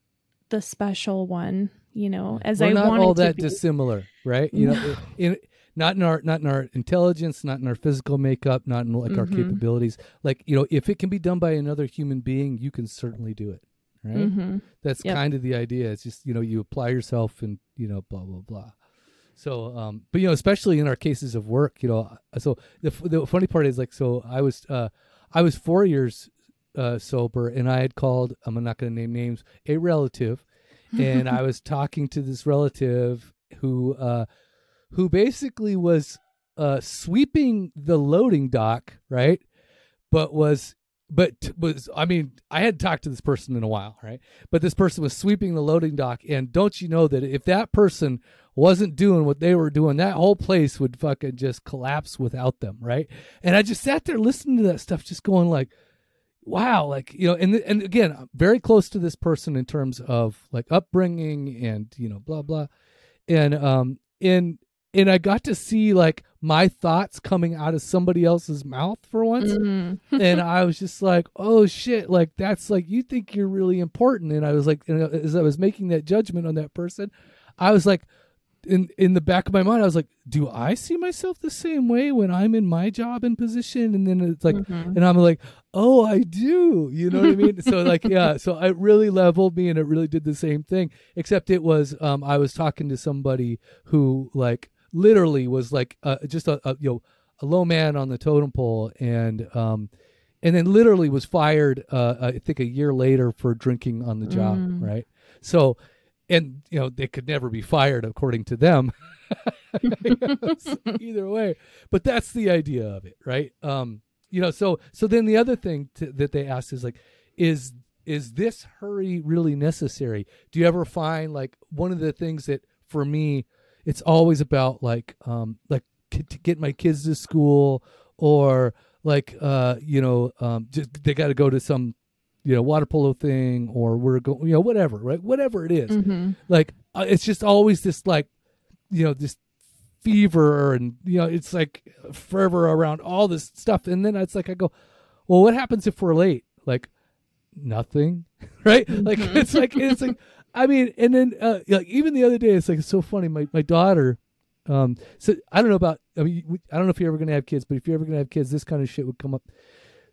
the special one you know as
We're
i
not
wanted
all
to
that
be.
dissimilar, right? You know, in not in our not in our intelligence, not in our physical makeup, not in like our
Mhm.
capabilities. Like you know, if it can be done by another human being, you can certainly do it, right?
Mhm.
That's
Yep.
kind of the idea. It's just you know you apply yourself and you know blah blah blah. So, um, but you know, especially in our cases of work, you know, so the f- the funny part is like, so I was uh, I was four years uh, sober, and I had called. I'm not going to name names. A relative, and I was talking to this relative who uh, who basically was uh, sweeping the loading dock, right? But was but was I mean I hadn't talked to this person in a while, right? But this person was sweeping the loading dock, and don't you know that if that person wasn't doing what they were doing, that whole place would fucking just collapse without them, right? And I just sat there listening to that stuff, just going like, wow, like you know, and and again, very close to this person in terms of like upbringing and you know blah blah, and um and and I got to see like my thoughts coming out of somebody else's mouth for once
Mhm.
and I was just like, "Oh shit!" Like that's like you think you're really important, and I was like, and as I was making that judgment on that person, I was like, in in the back of my mind, I was like, "Do I see myself the same way when I'm in my job and position?" And then it's like,
Mhm.
and I'm like, "Oh, I do." You know what I mean? so like, yeah. So it really leveled me, and it really did the same thing. Except it was, um, I was talking to somebody who like literally was like, uh, just a, a you know a low man on the totem pole, and um, and then literally was fired. Uh, I think a year later for drinking on the job,
Mm.
right? So, and you know they could never be fired according to them. Either way, but that's the idea of it, right? Um, you know, so so then the other thing to, that they asked is like, is is this hurry really necessary? Do you ever find like one of the things that for me, it's always about like um like k- to get my kids to school or like uh you know um just they got to go to some you know water polo thing or we're going you know whatever right? Whatever it is.
Mhm.
like uh, it's just always this like you know this fever and you know it's like fervor around all this stuff. And then it's like i go well what happens if we're late? Like nothing. Right? Like
Mhm.
it's like it's like i mean and then uh like even the other day it's like it's so funny. My my daughter um so i don't know about i mean i don't know if you're ever gonna have kids but if you're ever gonna have kids this kind of shit would come up.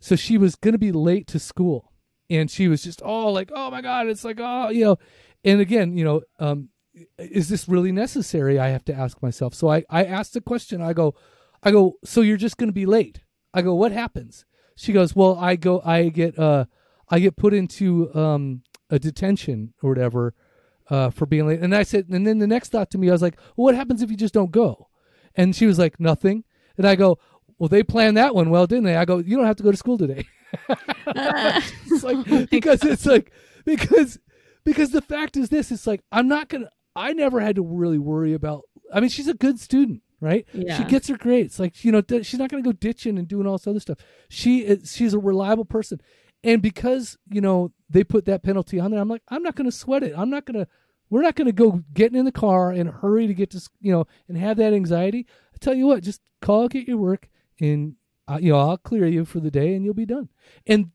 So she was gonna be late to school and she was just all like oh my god it's like oh you know. And again you know um is this really necessary? I have to ask myself. So i i asked the question. I go i go so you're just to be late? I go what happens? She goes well i go i get uh i get put into um a detention or whatever uh for being late. And i said and then the next thought to me i was like well what happens if you just don't go? And she was like nothing. And i go well they planned that one well didn't they? I go you don't have to go to school today. It's like because it's like because because the fact is this it's like i'm not gonna i never had to really worry about i mean she's a good student right?
Yeah.
she gets her grades. Like you know she's not gonna go ditching and doing all this other stuff. She is she's a reliable person and because you know they put that penalty on there i'm like i'm not gonna sweat it. I'm not gonna we're not gonna go getting in the car and hurry to get to you know and have that anxiety. I tell you what just call get your work and uh, you know i'll clear you for the day and you'll be done. And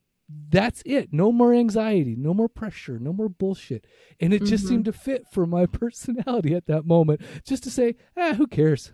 that's it. No more anxiety no more pressure no more bullshit. And it just
Mhm.
seemed to fit for my personality at that moment just to say ah who cares?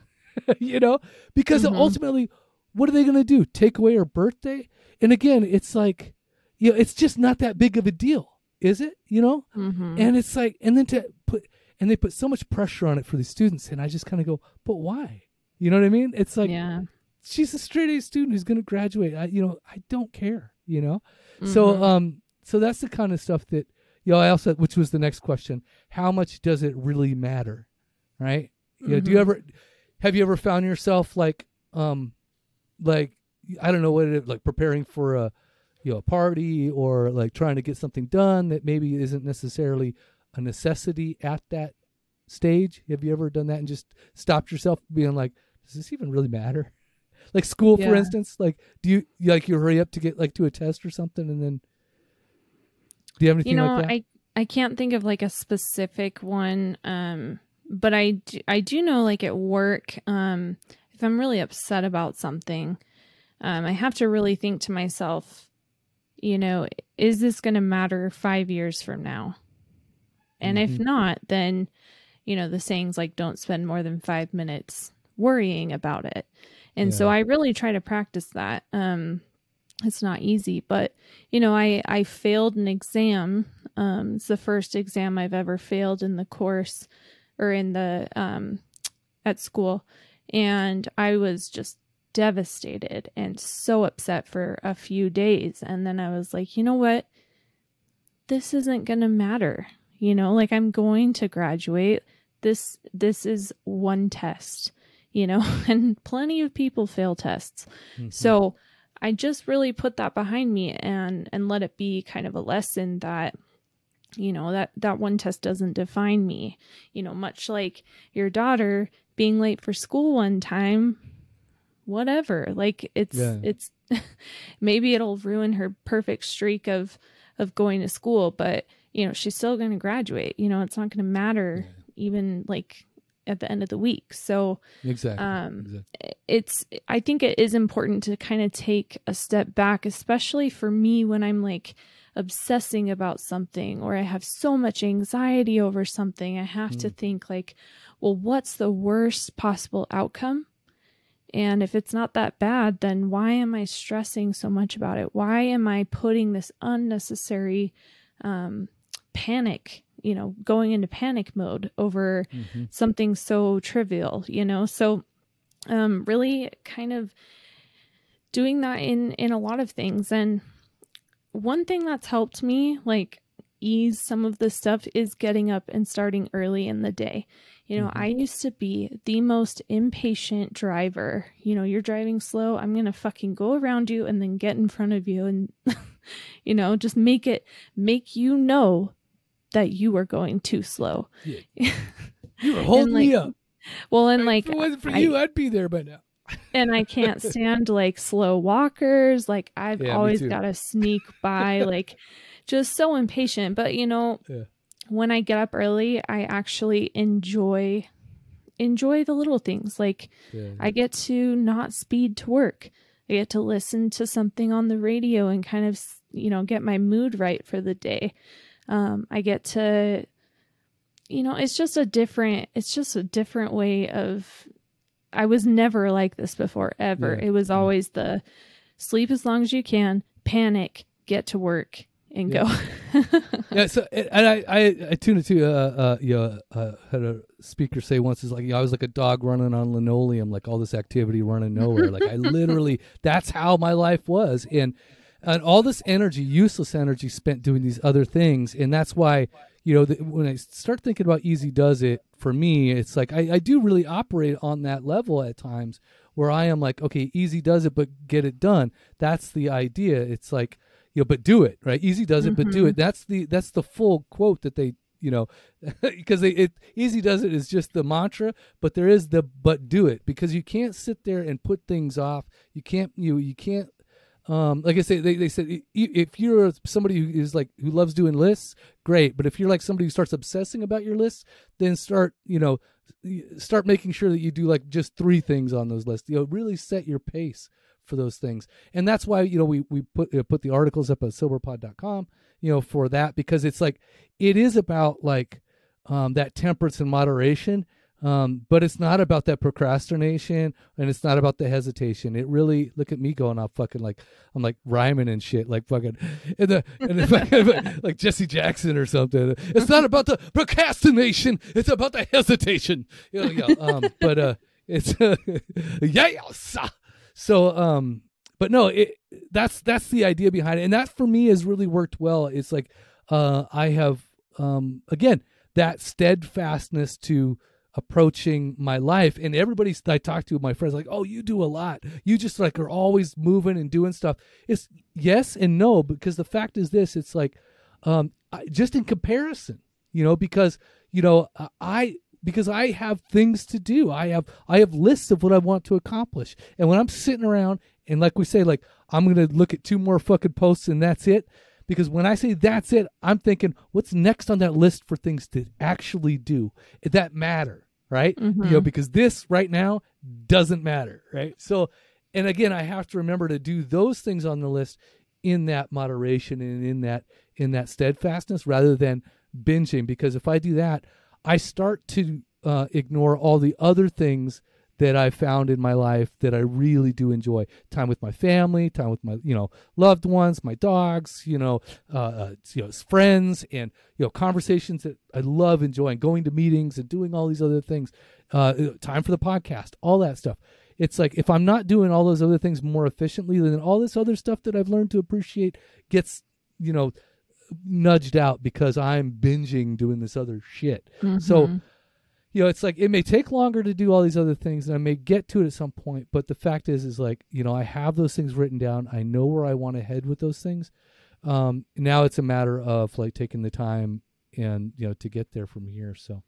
You know? Because
Mhm.
ultimately what are they going to do? Take away her birthday? And again it's like you know it's just not that big of a deal is it you know
Mhm.
and it's like and then to put and they put so much pressure on it for the students and i just kind of go but why you know what i mean it's like
yeah.
she's a straight A student who's going to graduate. I, you know, I don't care. You know, so
Mhm.
um, so that's the kind of stuff that you know. I also, which was the next question: How much does it really matter? Right? You know, do you
Mhm.
ever have you ever found yourself like um, like I don't know what it is, like preparing for a you know a party or like trying to get something done that maybe isn't necessarily a necessity at that stage. Have you ever done that and just stopped yourself being like, does this even really matter? Like school, for instance, like do you you- like you hurry up to get like to a test or something, and then do you have anything
you know
like that?
i i can't think of like a specific one um but i do, i do know like at work um if i'm really upset about something um i have to really think to myself you know is this going to matter 5 years from now? And if
Mhm.
not then you know the sayings like don't spend more than 5 minutes worrying about it. And so i really try to practice that. Um it's not easy but you know i i failed an exam. Um it's the first exam i've ever failed in the course or in the um at school. And i was just devastated and so upset for a few days. And then i was like you know what? This isn't going to matter. You know like i'm going to graduate. This this is one test you know and plenty of people fail tests.
Mhm.
so I just really put that behind me and and let it be kind of a lesson that you know that that one test doesn't define me. You know, much like your daughter being late for school one time, whatever. Like it's
Yeah.
it's maybe it'll ruin her perfect streak of of going to school, but you know, she's still going to graduate. You know, it's not going to matter even like at the end of the week. So,
exactly.
um,
exactly.
it's i think it is important to kind of take a step back especially for me when i'm like obsessing about something or i have so much anxiety over something i have to think like well what's the worst possible outcome and if it's not that bad then why am i stressing so much about it? Why am i putting this unnecessary um, panic you know going into panic mode over
Mhm.
something so trivial you know? So um really kind of doing that in in a lot of things. And one thing that's helped me like ease some of the stuff is getting up and starting early in the day you know
Mhm.
i used to be the most impatient driver you know you're driving slow i'm gonna fucking go around you and then get in front of you and you know just make it make you know that you are going too slow
You were holding me up.
well and like
if it wasn't for
I-
you, I'd be there by now.
and I can't stand like slow walkers. Like I've
Yeah,
always got to sneak by, like just so impatient. But you know,
Yeah.
When I get up early, I actually enjoy enjoy the little things. Like
Yeah.
I get to not speed to work. I get to listen to something on the radio and kind of, you know, get my mood right for the day. Um, I get to, you know, it's just a different, it's just a different way of, I was never like this before, ever.
Yeah,
It was always the sleep as long as you can, panic, get to work, and
Yeah.
go.
yeah, so and I I, I tuned into uh, uh you know, uh, had a speaker say once is like you know, I was like a dog running on linoleum, like all this activity running nowhere. like I literally that's how my life was, and and all this energy, useless energy, spent doing these other things, and that's why you know the, when I start thinking about easy does it for me, it's like I, I do really operate on that level at times where I am like okay, easy does it, but get it done. That's the idea. It's like you know, but do it, right? Easy does it, but do
Mhm.
it. That's the that's the full quote that they, you know, because it easy does it is just the mantra, but there is the but do it because you can't sit there and put things off. You can't you you can't um, like I say, they, they said if you're somebody who is like who loves doing lists, great. But if you're like somebody who starts obsessing about your lists, then start you know start making sure that you do like just three things on those lists. You know, really set your pace for those things, and that's why you know we we put uh, put the articles up at soberpod.com, you know, for that because it's like it is about like um, that temperance and moderation. Um, but it's not about that procrastination and it's not about the hesitation. It really look at me going off fucking like I'm like rhyming and shit, like fucking and the, and the like Jesse Jackson or something. It's not about the procrastination, it's about the hesitation. You know, yeah, um, but uh it's yes. So um but no, it that's that's the idea behind it. And that for me has really worked well. It's like uh I have um again that steadfastness to approaching my life and everybody i talk to my friends like oh you do a lot you just like are always moving and doing stuff it's yes and no because the fact is this it's like um I, just in comparison you know because you know i because i have things to do i have i have lists of what i want to accomplish and when i'm sitting around and like we say like i'm gonna look at two more fucking posts and that's it because when I say that's it, I'm thinking what's next on that list for things to actually do that matter, right? You mm-hmm.
know,
because this right now doesn't matter, right? So, and again, I have to remember to do those things on the list in that moderation and in that in that steadfastness rather than binging because if I do that, I start to uh, ignore all the other things that I found in my life that I really do enjoy. Time with my family, time with my you know loved ones, my dogs, you know, uh, uh, you know, friends, and you know conversations that I love enjoying. Going to meetings and doing all these other things. Uh, time for the podcast, all that stuff. It's like if I'm not doing all those other things more efficiently, then all this other stuff that I've learned to appreciate gets you know nudged out because I'm binging doing this other shit. So
Mhm.
you know, it's like it may take longer to do all these other things, and I may get to it at some point. But the fact is, is like you know, I have those things written down. I know where I want to head with those things. Um, now it's a matter of like taking the time and you know to get there from here. So,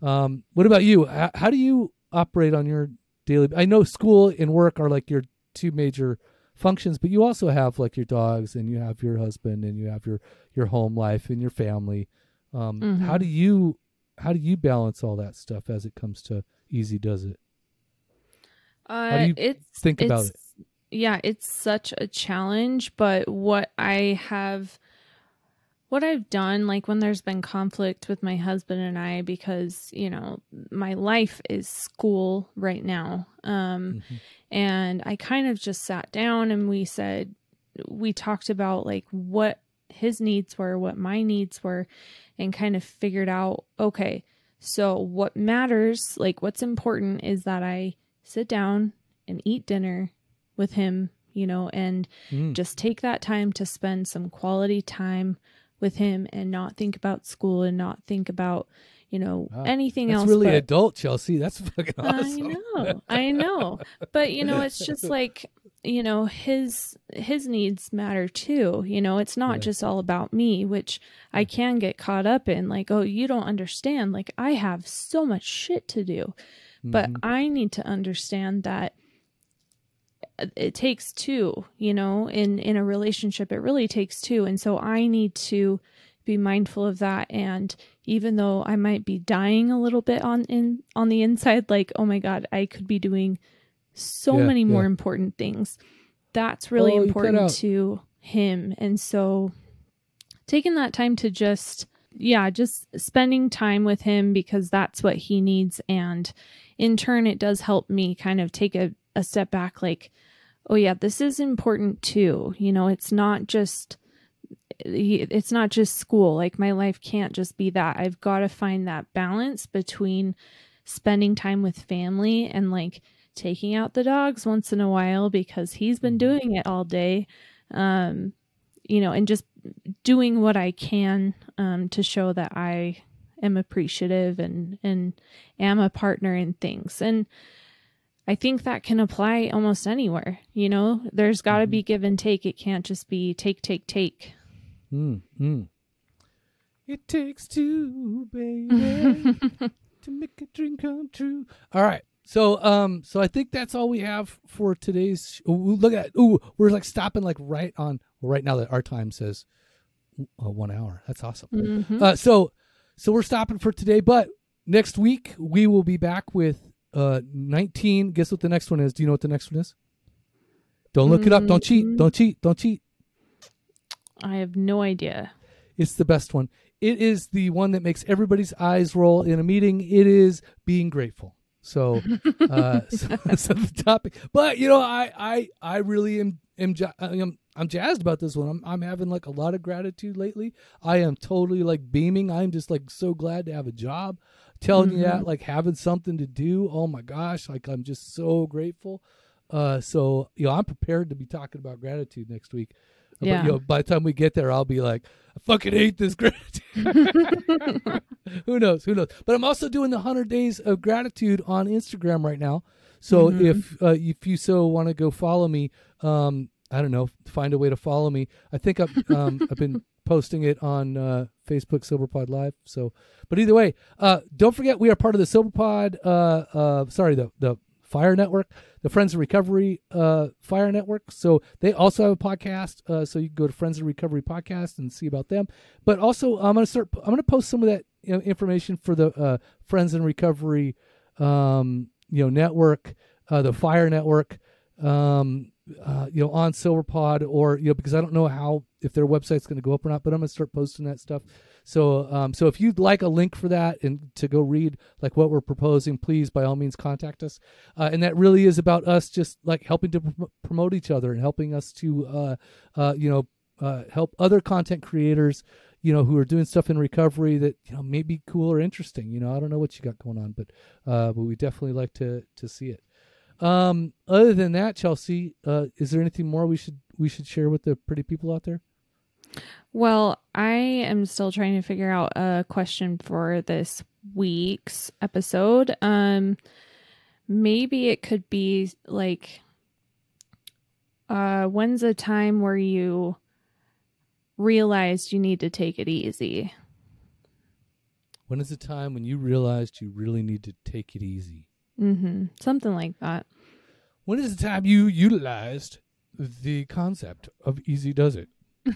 um, what about you? How, how do you operate on your daily? I know school and work are like your two major functions, but you also have like your dogs, and you have your husband, and you have your your home life and your family. Um, How
Mhm.
do you how do you balance all that stuff as it comes to easy does it?
Uh,
do you
it's,
think about
it Yeah, it's such a challenge, but what I have what I've done like when there's been conflict with my husband and I because, you know, my life is school right now. Um
Mhm.
and I kind of just sat down and we said we talked about like what his needs were, what my needs were, and kind of figured out okay, so what matters, like what's important is that I sit down and eat dinner with him, you know, and
Mm.
just take that time to spend some quality time with him and not think about school and not think about, you know,
Wow.
anything
That's
else.
really
but-
adult, Chelsea. That's fucking awesome I
know, I know, but you know, it's just like you know his his needs matter too. You know, it's not
Yeah.
just all about me, which I can get caught up in. Like, oh, you don't understand. Like, I have so much shit to do, but
Mhm.
I need to understand that Uh, it takes two. You know, in in a relationship, it really takes two, and so I need to be mindful of that. And even though I might be dying a little bit on in on the inside like oh my god I could be doing so
Yeah,
many more
yeah.
important things. That's really important to him. And so taking that time to just yeah just spending time with him because that's what he needs. And in turn it does help me kind of take a, a step back like oh yeah this is important too. You know it's not just it's not just school. Like my life can't just be that. I've got to find that balance between spending time with family and like taking out the dogs once in a while because he's been doing it all day um you know and just doing what i can um to show that i am appreciative and and am a partner in things. And I think that can apply almost anywhere. You know, there's got to
Mm-hmm.
be give and take. It can't just be take, take, take.
Mm, mm. It takes two, baby, to make a dream come true. All right. So, um, so I think that's all we have for today's. Sh- ooh, look at ooh, we're like stopping like right on right now that our time says uh, one hour. That's awesome.
Mhm.
Uh, so, so we're stopping for today, but next week we will be back with uh 19. Guess what the next one is? Do you know what the next one is? Don't look it up. Don't cheat.
Mm.
Don't cheat. Don't cheat.
I have no idea.
It's the best one. It is the one that makes everybody's eyes roll in a meeting. It is being grateful. So, uh, so, so the topic. But you know, I I I really am am I am I'm jazzed about this one. I'm I'm having like a lot of gratitude lately. I am totally like beaming. I'm just like so glad to have a job. Telling you that, like having something to do. Oh my gosh, like I'm just so grateful. Uh, so you know, I'm prepared to be talking about gratitude next week. But,
Yeah.
you know, by the time we get there, I'll be like, I fucking hate this gratitude. who knows? Who knows? But I'm also doing the 100 days of gratitude on Instagram right now. So
Mhm.
if uh, if you so want to go follow me, um, I don't know, find a way to follow me. I think I've um, I've been posting it on uh, Facebook SoberPod Live. So, but either way, uh, don't forget we are part of the SoberPod. Uh, uh, sorry, the the Fire Network, the Friends of Recovery uh, Fire Network. So they also have a podcast. Uh, so you can go to Friends of Recovery podcast and see about them. But also, I'm gonna start. I'm gonna post some of that you know, information for the uh, Friends in Recovery, um, you know, network, uh, the Fire Network, um, uh, you know, on SoberPod or you know, because I don't know how if their website's going to go up or not. But I'm gonna start posting that stuff. So, um, so if you'd like a link for that and to go read like what we're proposing, please by all means contact us. Uh, and that really is about us just like helping to prom- promote each other and helping us to, uh, uh, you know, uh, help other content creators, you know, who are doing stuff in recovery that you know may be cool or interesting. You know, I don't know what you got going on, but uh, but we definitely like to to see it. Um, other than that, Chelsea, uh, is there anything more we should we should share with the pretty people out there?
Well, I am still trying to figure out a question for this week's episode. Um maybe it could be like uh when's a time where you realized you need to take it easy?
When is the time when you realized you really need to take it easy?
Mhm. Something like that.
When is the time you utilized the concept of easy does it?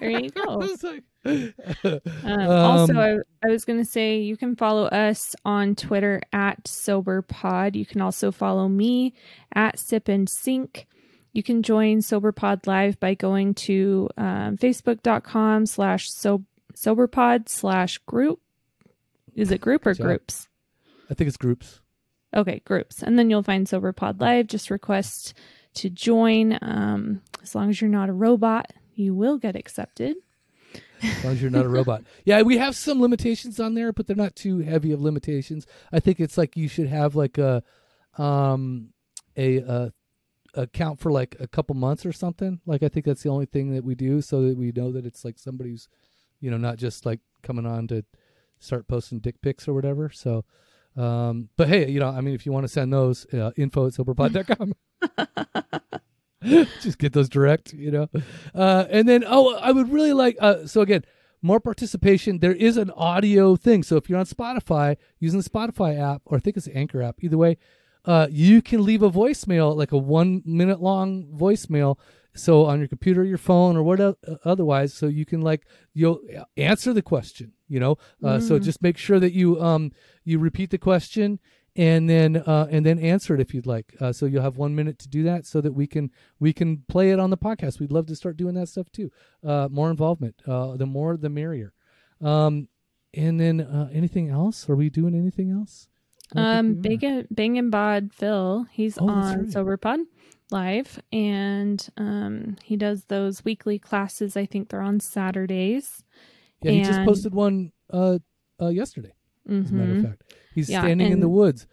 There you go.
Like-
Um,
Um,
also, I, I was going to say you can follow us on Twitter at SoberPod. You can also follow me at Sip and Sink. You can join SoberPod Live by going to um, facebook.com slash so- SoberPod slash group. Is it group or groups?
I think it's groups.
Okay, groups. And then you'll find SoberPod Live. Just request to join. Um, as long as you're not a robot, you will get accepted.
As long as you're not a robot. Yeah, we have some limitations on there, but they're not too heavy of limitations. I think it's like you should have like a um a uh account for like a couple months or something. Like I think that's the only thing that we do so that we know that it's like somebody who's you know not just like coming on to start posting dick pics or whatever. So um but hey, you know, I mean if you want to send those uh, info at soberpod.com. just get those direct, you know. Uh, and then, oh, I would really like. Uh, so again, more participation. There is an audio thing. So if you're on Spotify using the Spotify app, or I think it's the Anchor app, either way, uh, you can leave a voicemail, like a one minute long voicemail. So on your computer, your phone, or what otherwise, so you can like you'll answer the question. You know, uh, so
Mm.
just make sure that you um you repeat the question and then uh, and then answer it if you'd like. Uh, so you'll have one minute to do that, so that we can we can play it on the podcast. We'd love to start doing that stuff too. Uh, more involvement, uh, the more the merrier. Um, and then uh, anything else? Are we doing anything else?
Um. Big and Bang and Bod Phil, he's
Oh,
on
right.
SoberPod live, and um, he does those weekly classes. I think they're on Saturdays.
Yeah, he just posted one uh, uh, yesterday. As a matter of
Mhm.
fact, he's
Yeah,
standing in the woods.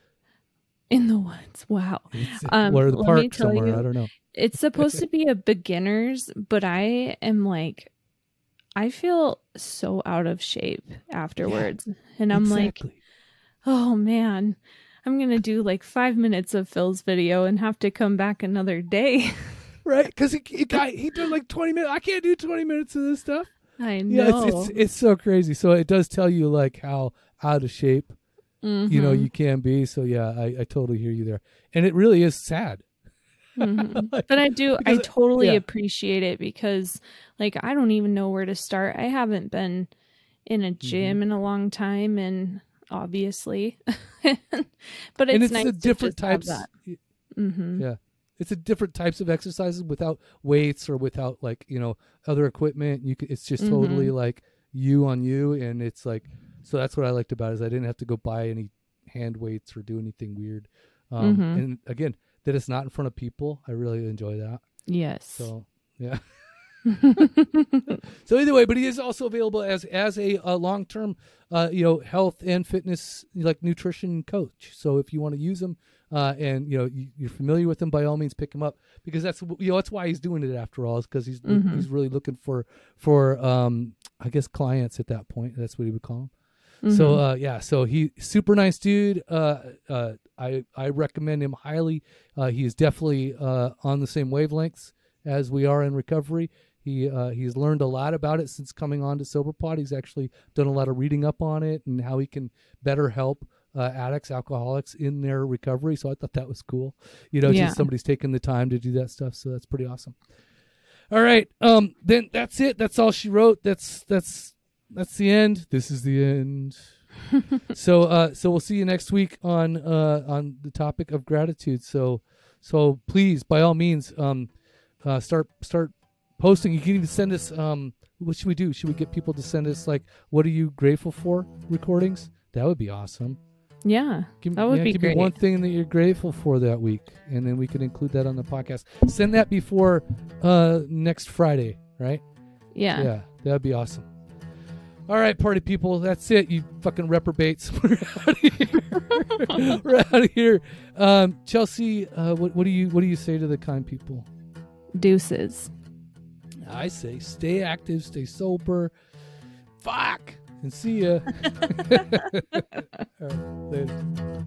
In the woods. Wow. Um,
or the park somewhere.
you-
I don't know.
It's supposed to be a beginner's, but I am like, I feel so out of shape afterwards. And I'm like, oh man, I'm gonna do like five minutes of Phil's video and have to come back another day.
right? Because he, he got he did like twenty minutes. I can't do twenty minutes of this stuff.
I
Yeah,
know.
it's, it's it's so crazy. So it does tell you like how out of shape you know
Mhm,
you can be. So yeah, I, I totally hear you there, and it really is sad.
mhm. But I do, I totally
yeah.
appreciate it because, like, I don't even know where to start. I haven't been in
Mm-hmm.
a gym in a long time, and obviously, but it's
and it's
nice
different types.
that. hmm
Yeah. It's a different types of exercises without weights or without like you know other equipment. You can, it's just
Mhm.
totally like you on you, and it's like so. That's what I liked about it is I didn't have to go buy any hand weights or do anything weird. Um,
Mhm.
And again, that it's not in front of people. I really enjoy that.
Yes.
So yeah. So either way, but he is also available as as a, a long term, uh, you know, health and fitness like nutrition coach. So if you want to use him, uh, and you know you, you're familiar with him, by all means pick him up because that's you know that's why he's doing it after all is because he's
Mhm.
he's really looking for for um I guess clients at that point. That's what he would call them. So
Mhm.
uh, yeah, so he super nice dude. Uh, uh, I I recommend him highly. Uh, he is definitely uh, on the same wavelengths as we are in recovery. He uh, he's learned a lot about it since coming on to SoberPod. He's actually done a lot of reading up on it and how he can better help uh, addicts, alcoholics in their recovery. So I thought that was cool. You know,
Yeah.
just somebody's taking the time to do that stuff. So that's pretty awesome. All right, um, then that's it. That's all she wrote. That's that's that's the end. This is the end. so uh so we'll see you next week on uh on the topic of gratitude. So so please by all means um uh start start posting. You can even send us um what should we do? Should we get people to send us like what are you grateful for recordings? That would be awesome.
yeah,
Give,
That would
yeah,
be
give
great.
me one thing that you're grateful for that week, and then we can include that on the podcast. Send that before uh, next Friday, right?
yeah,
Yeah, that'd be awesome. All right, party people, that's it. You fucking reprobates. We're out of here. We're out of here. Um, Chelsea, uh, what, what do you what do you say to the kind people?
Deuces.
I say, stay active, stay sober. Fuck. And see ya. later.